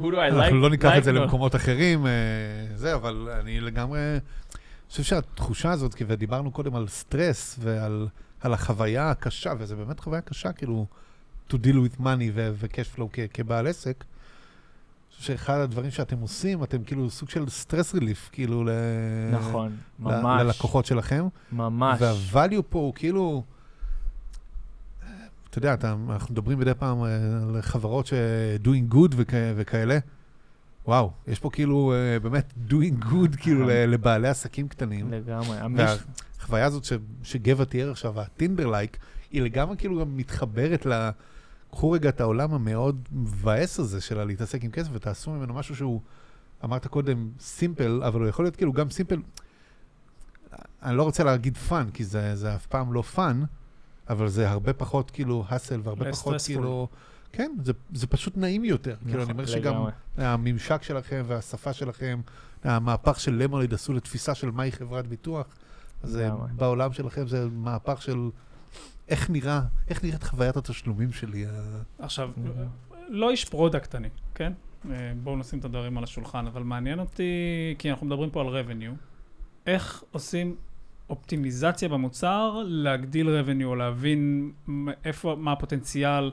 Who do I like? אנחנו לא ניקח את זה. למקומות אחרים, אה, זה, אבל אני לגמרי... אני חושב שהתחושה הזאת, כי ודיברנו קודם על סטרס ועל על החוויה הקשה, וזו באמת חוויה קשה, כאילו, to deal with money ו-cash flow כ- כבעל עסק. שאחד הדברים שאתם עושים, אתם כאילו סוג של סטרס ריליף, כאילו, ל- נכון, ל- ממש. ללקוחות שלכם. ממש. וה-value פה הוא כאילו, אתה יודע, אתה, אנחנו מדברים מדי פעם אה, על חברות ש-doing good וכ- וכאלה. וואו, יש פה כאילו אה, באמת doing good כאילו ל- לבעלי עסקים קטנים. לגמרי. והחוויה הזאת ש- שגבע תיאר עכשיו, ה Tinder-like, היא לגמרי כאילו גם מתחברת ל... קחו רגע את העולם המאוד מבאס הזה של להתעסק עם כסף ותעשו ממנו משהו שהוא, אמרת קודם, simple, אבל הוא יכול להיות כאילו גם simple, אני לא רוצה להגיד fun, כי זה, זה אף פעם לא fun, אבל זה הרבה פחות כאילו hassle והרבה פחות stressful. כאילו, כן, זה, זה פשוט נעים יותר. כאילו, אני אומר שגם לגמרי. הממשק שלכם והשפה שלכם, המהפך ש Lemonade עשו לתפיסה של מהי חברת ביטוח, אז אה. בעולם שלכם זה מהפך של איך נראה, איך נראית חוויית התשלומים שלי. ה- עכשיו, מהמם. לא איש product אני, כן? אה, בואו נשים את הדברים על השולחן, אבל מעניין אותי, כי אנחנו מדברים פה על revenue, איך עושים אופטימיזציה במוצר, להגדיל revenue, או להבין איפה, מה הפוטנציאל,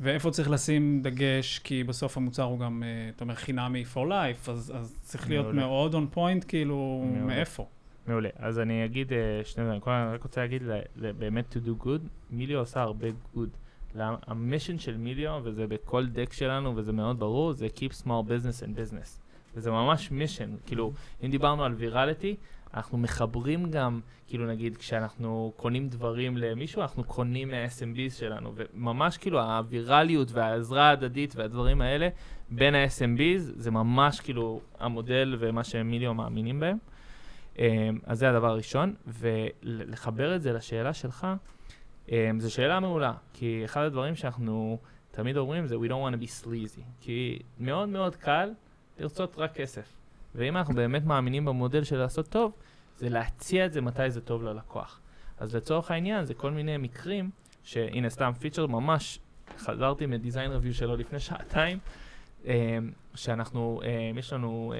ואיפה צריך לשים דגש, כי בסוף המוצר הוא גם, אה, אתה אומר, חינמי for life, אז, אז צריך להיות. מאוד on point, כאילו. מאיפה. מעולה. אז אני אגיד אה, שני דברים. קודם אני רק רוצה להגיד באמת to do good, מיליו עושה הרבה good. המישן של מיליו, וזה בכל דק שלנו, וזה מאוד ברור, זה Keep small business and business. וזה ממש מישן. כאילו, אם דיברנו על ויראליטי, אנחנו מחברים גם, כאילו נגיד, כשאנחנו קונים דברים למישהו, אנחנו קונים מה-SMBs שלנו, וממש כאילו הווירליות והעזרה ההדדית והדברים האלה בין ה-SMBs, זה ממש כאילו המודל ומה שמיליו מאמינים בהם. אמ, אז זה הדבר הראשון, ולחבר את זה לשאלה שלך, אמ, זו שאלה מעולה, כי אחד הדברים שאנחנו תמיד אומרים זה We don't want to be sleazy, כי מאוד מאוד קל לרצות רק כסף. ואם אנחנו באמת מאמינים במודל של לעשות טוב, זה להציע את זה מתי זה טוב ללקוח. אז לצורך העניין, זה כל מיני מקרים, שהנה סתם פיצ'ר ממש, חזרתי מ design review שלו לפני שעתיים, אמ, שאנחנו, יש לנו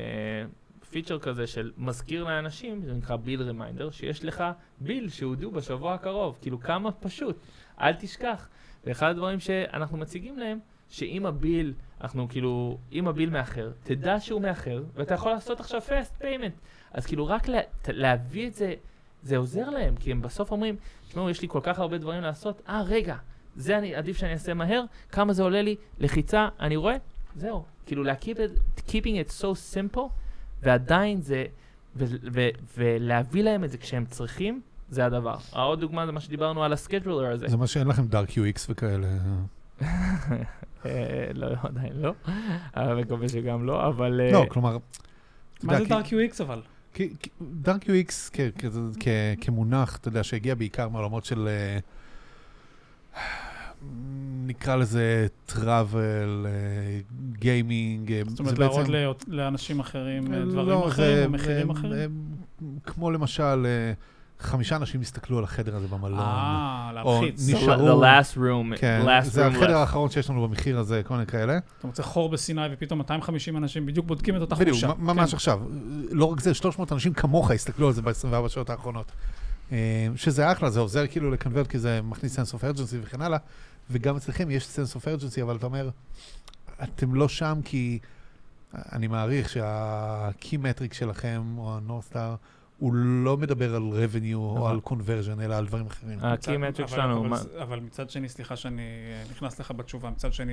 פיצ'ר כזה של מזכיר לאנשים, זה נקרא bill reminder, שיש לך bill שהוא due בשבוע הקרוב, כאילו כמה פשוט, אל תשכח. ואחד הדברים שאנחנו מציגים להם, שאם ה bill, אנחנו כאילו, אם ה bill מאחר, תדע שהוא מאחר, ואתה יכול לעשות עכשיו fast payment. אז כאילו רק לה, להביא את זה, זה עוזר להם, כי הם בסוף אומרים, תשמעו, יש לי כל כך הרבה דברים לעשות, אה, רגע, זה אני, עדיף שאני אעשה מהר, כמה זה עולה לי, לחיצה, אני רואה, זהו. כאילו, לה- keep it, keeping it so simple, ועדיין זה, ו- ו- ולהביא להם את זה כשהם צריכים, זה הדבר. העוד דוגמה זה מה שדיברנו על הסקיידולר הזה. זה מה שאין לכם דארק UX וכאלה. אה, לא, עדיין לא. אני מקווה שגם לא, אבל... אה, לא, כלומר... מה זה דארק UX אבל? דארק UX כמונח, אתה יודע, שהגיע בעיקר מעולמות של... אה, נקרא לזה טראבל, גיימינג. זאת אומרת, להראות לאות- לאנשים אחרים אה, דברים לא, אחרים זה- או מחירים אחרים? הם- כמו למשל, אה, חמישה אנשים הסתכלו על החדר הזה במלון. אה, או להלחיץ. the- נשארו- The last room, כן, last זה room החדר left. האחרון שיש לנו במחיר הזה, כל מיני כאלה. אתה מוצא חור בסיני ופתאום 250 אנשים בדיוק בודקים את אותה בדיוק, חופשה. מ- ממש כן. עכשיו. לא רק זה, 300 אנשים כמוך הסתכלו על זה ב-24 שעות האחרונות. אה, שזה אחלה, זה עוזר כאילו לקנברט, כי זה מכניס sense of urgency וכן הלאה, וגם אצלכם יש sense of urgency, אבל אתה אומר, אתם לא שם כי אני מעריך שה-key metric שלכם, או ה-North Star, הוא לא מדבר על revenue או נכון. על conversion, אלא על דברים אחרים. ה-key מצד- metric שלנו, אבל- מה- אבל מצד שני, סליחה שאני נכנס לך בתשובה, מצד שני,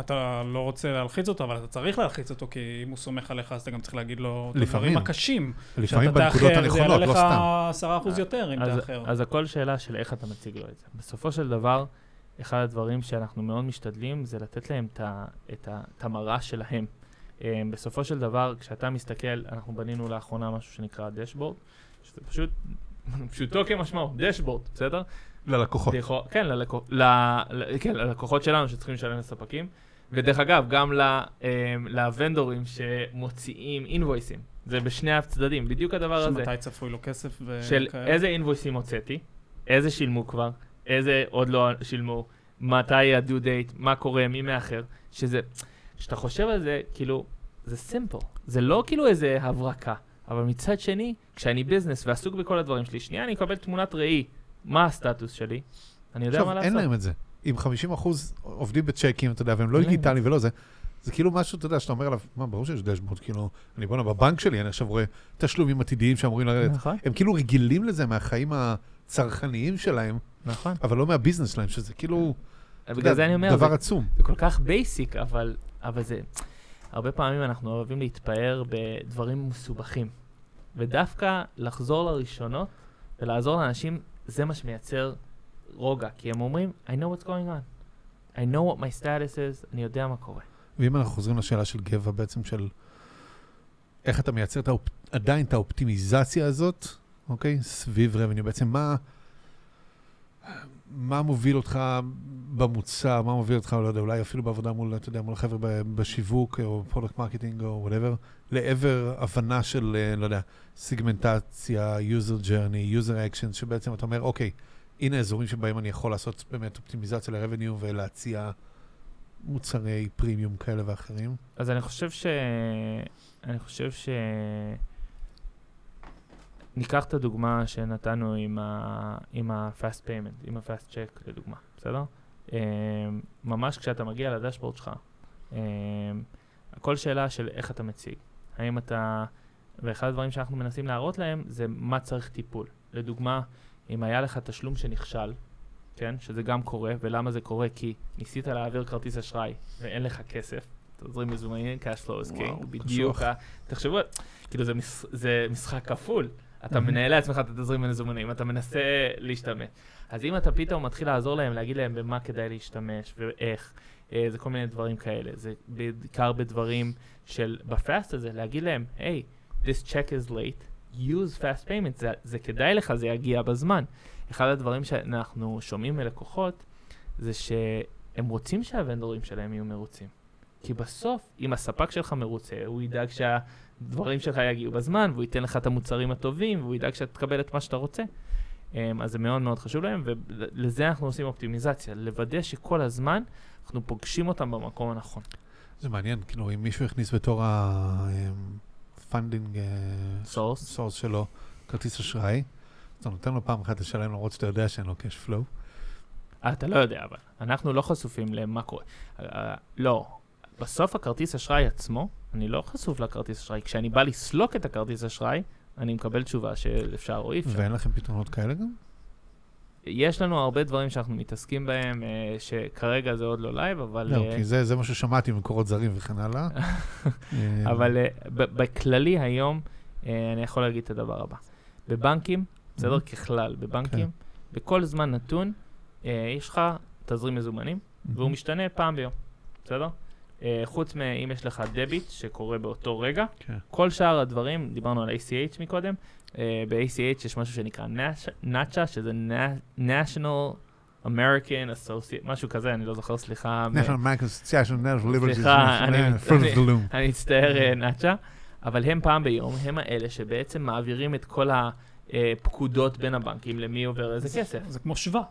אתה לא רוצה להלחיץ אותו, אבל אתה צריך להלחיץ אותו, כי אם הוא סומך עליך, אז אתה גם צריך להגיד לו את לפעמים. הדברים הקשים. לפעמים שאתה בנקודות תאחר, זה יעלה הנכונות, לא לך סתם. 10% יותר אם אז- תאחר. אז הכל שאלה של איך אתה מציג לו את זה. בסופו של דבר, אחד הדברים שאנחנו מאוד משתדלים זה לתת להם את המראה שלהם. אה, בסופו של דבר, כשאתה מסתכל, אנחנו בנינו לאחרונה משהו שנקרא דשבורד, שזה פשוט, פשוטו כמשמעו, דשבורד, בסדר? ללקוחות. יכול- כן, ללקוח- ל- ל- כן, ללקוחות שלנו שצריכים לשלם לספקים. ודרך אגב, גם ל- אה, לוונדורים שמוציאים אינבויסים. זה בשני הצדדים, בדיוק הדבר הזה. שמתי צפוי לו כסף וכאלה. של איזה אינבויסים הוצאתי, איזה שילמו כבר, איזה עוד לא שילמו, מתי ה-due date, מה קורה, מי מאחר, שזה, כשאתה חושב על זה, כאילו, זה סימפל, זה לא כאילו איזה הברקה, אבל מצד שני, כשאני ביזנס ועסוק בכל הדברים שלי, שנייה אני אקבל תמונת ראי, מה הסטטוס שלי, אני יודע עכשיו, מה לעשות. אין להם את זה. אם 50% עובדים בצ'קים, אתה יודע, והם לא. דיגיטליים ולא זה, זה כאילו משהו, אתה יודע, שאתה אומר עליו, מה, ברור שיש דשבורד, כאילו, אני בוא'נה, בבנק שלי, אני עכשיו רואה תשלומים עתידיים שאמורים לרדת. נכון, הם כאילו רגילים לזה מהחיים הצרכניים שלהם, נכון. אבל לא מהביזנס שלהם, שזה כאילו, אתה בגלל זה אני אומר, דבר זה- עצום. זה כל כך basic, אבל, אבל זה... הרבה פעמים אנחנו אוהבים להתפאר בדברים מסובכים. ודווקא לחזור לראשונות ולעזור לאנשים, זה מה שמייצר רוגע. כי הם אומרים, I know what's going on. I know what my status is, אני יודע מה קורה. ואם אנחנו חוזרים לשאלה של גבע בעצם, של איך אתה מייצר את האופ... עדיין את האופטימיזציה הזאת, אוקיי? סביב revenue, בעצם מה, מה מוביל אותך במוצר, מה מוביל אותך, לא יודע, אולי אפילו בעבודה מול, אתה יודע, מול החבר'ה בשיווק, או product marketing, או whatever, לעבר הבנה של, אה, לא יודע, סיגמנטציה, user journey, user action, שבעצם אתה אומר, אוקיי, הנה אזורים שבהם אני יכול לעשות באמת אופטימיזציה ל-revenue ולהציע מוצרי פרימיום כאלה ואחרים. אז אני חושב ש... אני חושב ש... ניקח את הדוגמה שנתנו עם ה-fast payment, עם ה-fast check לדוגמה, בסדר? אמ, ממש כשאתה מגיע לדשבורד שלך, אמ, הכל שאלה של איך אתה מציג. האם אתה... ואחד הדברים שאנחנו מנסים להראות להם זה מה צריך טיפול. לדוגמה, אם היה לך תשלום שנכשל, כן, שזה גם קורה, ולמה זה קורה? כי ניסית להעביר כרטיס אשראי ואין לך כסף, תזרים מזומנים, cash flow is king, בדיוק, תחשבו, כאילו זה, מש, זה משחק כפול. אתה. מנהל לעצמך את התזרים המזומנים, אתה מנסה להשתמש. אז אם אתה פתאום מתחיל לעזור להם, להגיד להם במה כדאי להשתמש ואיך, זה כל מיני דברים כאלה. זה בעיקר בדברים של, בפאסט הזה, להגיד להם, היי, hey, this check is late, use fast payment, זה, זה כדאי לך, זה יגיע בזמן. אחד הדברים שאנחנו שומעים מלקוחות, זה שהם רוצים שהוונדורים שלהם יהיו מרוצים. כי בסוף, אם הספק שלך מרוצה, הוא ידאג שהדברים שלך יגיעו בזמן, והוא ייתן לך את המוצרים הטובים, והוא ידאג שאתה תקבל את מה שאתה רוצה. אמ, אז זה מאוד מאוד חשוב להם, ולזה אנחנו עושים אופטימיזציה, לוודא שכל הזמן אנחנו פוגשים אותם במקום הנכון. זה מעניין, כאילו, אם מישהו הכניס בתור ה funding source. source שלו כרטיס אשראי, אתה נותן לו פעם אחת לשלם למרות שאתה יודע שאין לו cash flow. אה, אתה לא יודע, אבל אנחנו לא חשופים למה קורה. אה, לא, בסוף הכרטיס אשראי עצמו, אני לא חשוף לכרטיס אשראי. כשאני בא לסלוק את הכרטיס אשראי, אני מקבל תשובה שאפשר או אי אפשר. ואין לכם פתרונות כאלה גם? יש לנו הרבה דברים שאנחנו מתעסקים בהם, אה, שכרגע זה עוד לא live, אבל... לא, אה, כי זה זה מה ששמעתי ממקורות זרים וכן הלאה. אה, אבל בכללי היום, אני יכול להגיד את הדבר הבא. בבנקים, בסדר? Mhm. ככלל, בבנקים, בכל זמן נתון, יש לך תזרים מזומנים, והוא משתנה פעם ביום, בסדר? אה, חוץ מאם יש לך דביט שקורה באותו רגע, כן. כל שאר הדברים, דיברנו על ACH מקודם, אה, ב-ACH יש משהו שנקרא NACHA, שזה Na- National American Associate, משהו כזה, אני לא זוכר, סליחה. National Bank Association, National Liberty סליחה, אני- אה, מצטער, אה, נאצ'ה, אבל הם פעם ביום, הם האלה שבעצם מעבירים את כל הפקודות בין הבנקים, למי עובר איזה כסף. זה כמו שווה.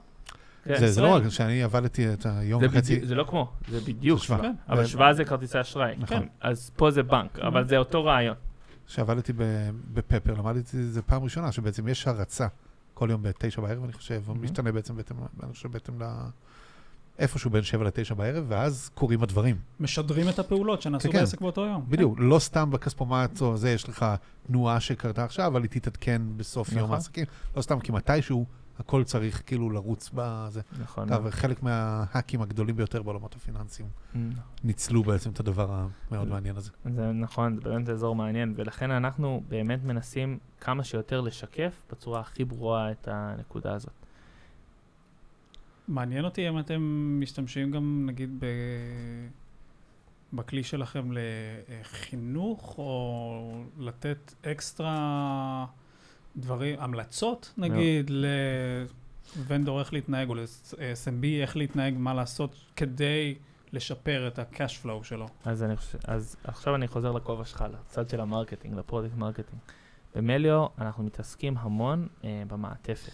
כן, זה- זה לא. רק, שאני עבדתי את היום וחצי, זה לא כמו, זה בדיוק זה שווה. כן. אבל שווה זה כרטיסי אשראי. נכון. כן. אז פה זה בנק, אבל זה אותו רעיון. כשעבדתי ב- בפפר, למדתי את זה פעם ראשונה, שבעצם יש הרצה כל יום בתשע בערב, אני חושב, הוא Mhm. משתנה בעצם בהתאם, אני חושב בהתאם ל- איפשהו בין 7 ל-9 בערב, ואז קורים הדברים. משדרים את הפעולות שנעשו כן, כן. בעסק באותו יום. בדיוק, לא סתם בכספומט או זה, יש לך תנועה שקרתה עכשיו, אבל היא תתעדכן בסוף יום נכון. העסקים. לא סתם, כי מתישהו הכל צריך כאילו לרוץ בזה. נכון. אגב, חלק מההאקים הגדולים ביותר בעולמות הפיננסיים Mm. ניצלו בעצם את הדבר המאוד מעניין הזה. זה נכון, זה באמת אזור מעניין, ולכן אנחנו באמת מנסים כמה שיותר לשקף בצורה הכי ברורה את הנקודה הזאת. מעניין אותי אם אתם משתמשים גם, נגיד, ב... בכלי שלכם לחינוך, או לתת אקסטרה דברים, המלצות, נגיד, ל vendor איך להתנהג, או ל-SMB איך להתנהג, מה לעשות כדי לשפר את ה-cash flow שלו. אז, אני חושב, אז עכשיו אני חוזר לכובע שלך, לצד של ה marketing, ל product marketing. במליו אנחנו מתעסקים המון אה, במעטפת.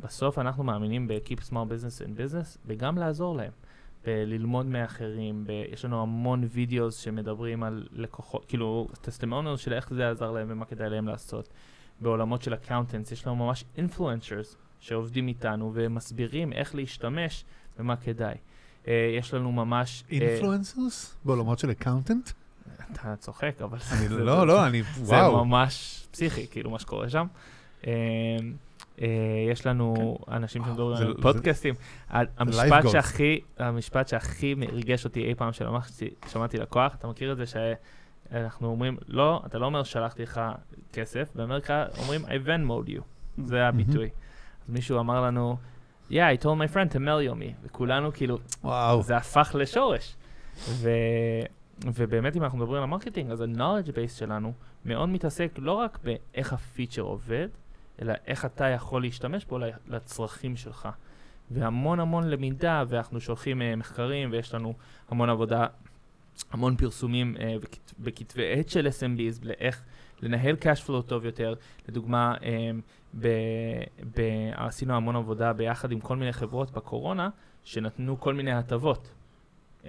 בסוף אנחנו מאמינים ב-Keep Small Business in Business, וגם לעזור להם. בללמוד מאחרים, ב- יש לנו המון videos שמדברים על לקוחות, כאילו, testimonial של איך זה עזר להם ומה כדאי להם לעשות. בעולמות של accountants, יש לנו ממש influencers שעובדים איתנו ומסבירים איך להשתמש ומה כדאי. אה, יש לנו ממש... אה, influencers? בעולמות של accountants? אתה צוחק, אבל אני זה- לא, זה- לא, אני, זה וואו. ממש פסיכי, כאילו, מה שקורה שם. אה, אה, יש לנו אנשים וואו, שמדברים זה- על זה- פודקאסטים. ה- life המשפט. שהכי, המשפט שהכי ריגש אותי אי פעם שלמדתי, שמעתי לקוח, אתה מכיר את זה שאנחנו אומרים, לא, אתה לא אומר שלחתי לך כסף, באמריקה אומרים I Venmoed you, זה הביטוי. אז מישהו אמר לנו, yeah, I told my friend to Melio me, וכולנו כאילו, וואו. זה הפך לשורש. ו... ובאמת, אם אנחנו מדברים על ה marketing, אז ה-knowledge base שלנו מאוד מתעסק לא רק באיך הפיצ'ר עובד, אלא איך אתה יכול להשתמש בו לצרכים שלך. והמון המון למידה, ואנחנו שולחים uh, מחקרים, ויש לנו המון עבודה, המון פרסומים uh, בכת, בכתבי עת של SMBs, לאיך לנהל cash flow טוב יותר. לדוגמה, um, ב, ב, עשינו המון עבודה ביחד עם כל מיני חברות בקורונה, שנתנו כל מיני הטבות um,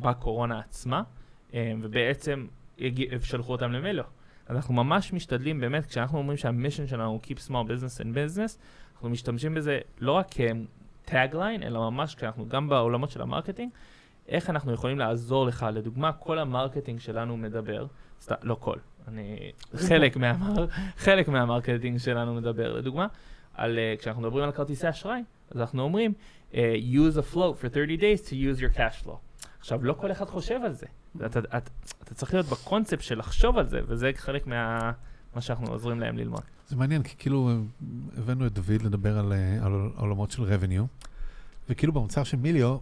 בקורונה עצמה, um, ובעצם הגיע, שלחו אותם למליו. אז אנחנו ממש משתדלים, באמת, כשאנחנו אומרים שה mission שלנו הוא Keep Small Business in Business, אנחנו משתמשים בזה לא רק כ tagline, אלא ממש כשאנחנו גם בעולמות של ה marketing, איך אנחנו יכולים לעזור לך. לדוגמה, כל ה marketing שלנו מדבר, סתם, לא כל, אני, חלק, מהמר, חלק מה marketing שלנו מדבר, לדוגמה, על, uh, כשאנחנו מדברים על כרטיסי אשראי, אז אנחנו אומרים, uh, use a float for 30 days to use your cash flow. עכשיו, לא כל אחד חושב על זה. אתה, אתה, אתה צריך להיות בקונספט של לחשוב על זה, וזה חלק מה... מה שאנחנו עוזרים להם ללמוד. זה מעניין, כי כאילו הבאנו את דוד לדבר על, אה, על עולמות של revenue, וכאילו במוצר של מיליו,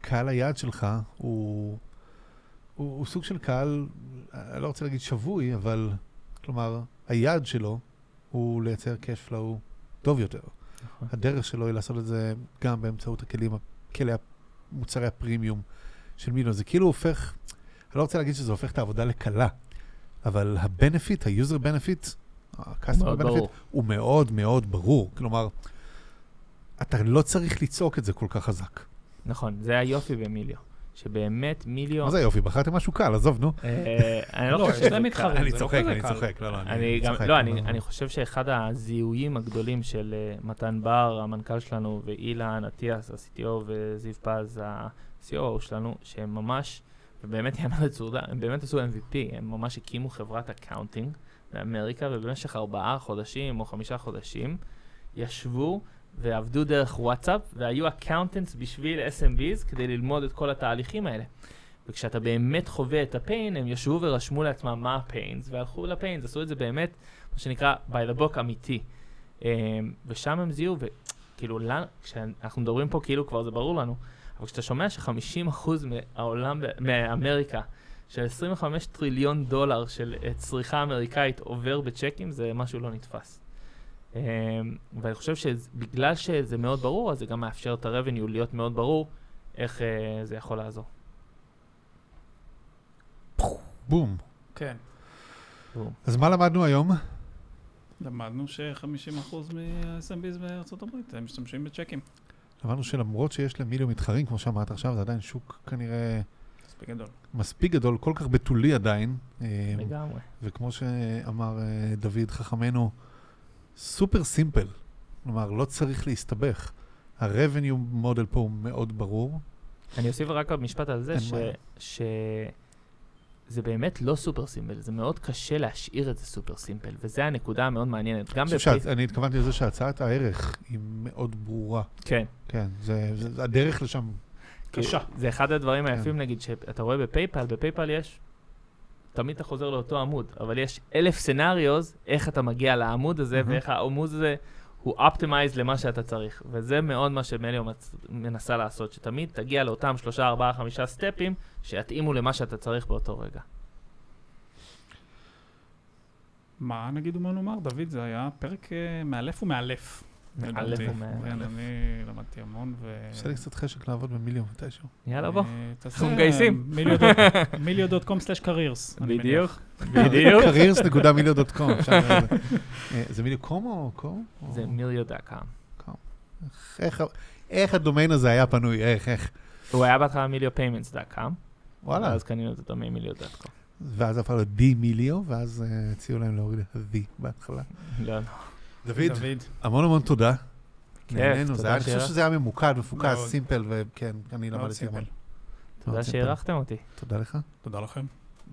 קהל היעד שלך הוא, הוא, הוא סוג של קהל, אני לא רוצה להגיד שבוי, אבל כלומר, היעד שלו הוא לייצר cash flow טוב יותר. נכון. הדרך שלו היא לעשות את זה גם באמצעות הכלים, כלי מוצרי הפרימיום של מיליון. זה כאילו הופך, אני לא רוצה להגיד שזה הופך את העבודה לקלה, אבל ה-benefit, ה-user benefit, ה-customer benefit. הוא מאוד מאוד ברור. כלומר, אתה לא צריך לצעוק את זה כל כך חזק. נכון, זה היופי במיליו. שבאמת מיליו... מה זה יופי? בחרתם משהו קל, עזוב, נו. אה, אני לא לא, חושב שזה קל. מתחרים. אני זה לא צוחק, אני. צוחק, לא, לא, אני צוחק, לא, אני, אני חושב שאחד הזיהויים הגדולים של uh, מתן בר, המנכ"ל שלנו, ואילן אטיאס, ה-CTO, וזיו פז, ה-COO שלנו, שהם ממש, ובאמת ייאמר לזכותם, הם באמת עשו MVP, הם ממש הקימו חברת accounting באמריקה, ובמשך ארבעה חודשים או חמישה חודשים, ישבו ועבדו דרך וואטסאפ, והיו accountants בשביל SMBs כדי ללמוד את כל התהליכים האלה. וכשאתה באמת חווה את הפיין, הם ישבו ורשמו לעצמם מה הפיינס, והלכו לפיינס, עשו את זה באמת, מה שנקרא, by the book אמיתי. Um, ושם הם זיהו, וכאילו, כשאנחנו מדברים פה, כאילו כבר זה ברור לנו, אבל כשאתה שומע ש-50% מהעולם, מאמריקה, של 25 טריליון דולר של אה, צריכה אמריקאית עובר בצ'קים, זה משהו לא נתפס. Um, ואני חושב שבגלל שזה מאוד ברור, אז זה גם מאפשר את ה-revenue להיות מאוד ברור איך uh, זה יכול לעזור. בום. כן. בום. אז מה למדנו היום? למדנו ש-50% מה-SMBs בארצות הברית הם משתמשים בצ'קים. אמרנו שלמרות שיש למיליו מתחרים, כמו שאמרת עכשיו, זה עדיין שוק כנראה מספיק גדול. מספיק גדול, כל כך בתולי עדיין. אה, לגמרי. וכמו שאמר אה, דוד חכמנו, סופר סימפל. כלומר, לא צריך להסתבך. ה-revenue model פה הוא מאוד ברור. אני אוסיף רק משפט על זה, ש... ש... זה באמת לא super simple, זה מאוד קשה להשאיר את זה super simple, וזו הנקודה המאוד מעניינת. גם אני חושב בפייס... שאני התכוונתי לזה שהצעת הערך היא מאוד ברורה. כן. כן, זה, זה, זה הדרך לשם. קשה. זה אחד הדברים כן. היפים, נגיד, שאתה רואה בפייפל, בפייפל יש, תמיד אתה חוזר לאותו עמוד, אבל יש אלף scenarios, איך אתה מגיע לעמוד הזה. ואיך העמוד הזה הוא אופטימייז למה שאתה צריך. וזה מאוד מה שמליו מנסה לעשות, שתמיד תגיע לאותם שלושה, ארבעה, חמישה סטפים, שיתאימו למה שאתה צריך באותו רגע. מה נגיד ומה נאמר, דוד, זה היה פרק אה, מאלף ומאלף. מאלף. ומאלף. כן, אני למדתי המון ו... עושה לי קצת חשק לעבוד במיליון מתישהו. יאללה, בוא. אנחנו מגייסים. מיליו.com/careers. בדיוק, בדיוק. את זה. אה, זה מיליו קום או קום? זה מיליו.com. איך הדומיין הזה היה פנוי? איך, איך? הוא היה בהתחלה מיליו.payments.com, וואלה. ואז קנינו את הדומיין מיליו.com. ואז להיות די מיליו, ואז אה, הציעו להם להוריד את ה-V בהתחלה. לא, לא. דוד, דוד. המון המון תודה. כיף, נהנינו, תודה אני חושב. שזה היה ממוקד, מפוקס. סימפל, וכן, אני למדתי. המון. תודה. שאירחתם אותי. תודה לך. תודה לכם.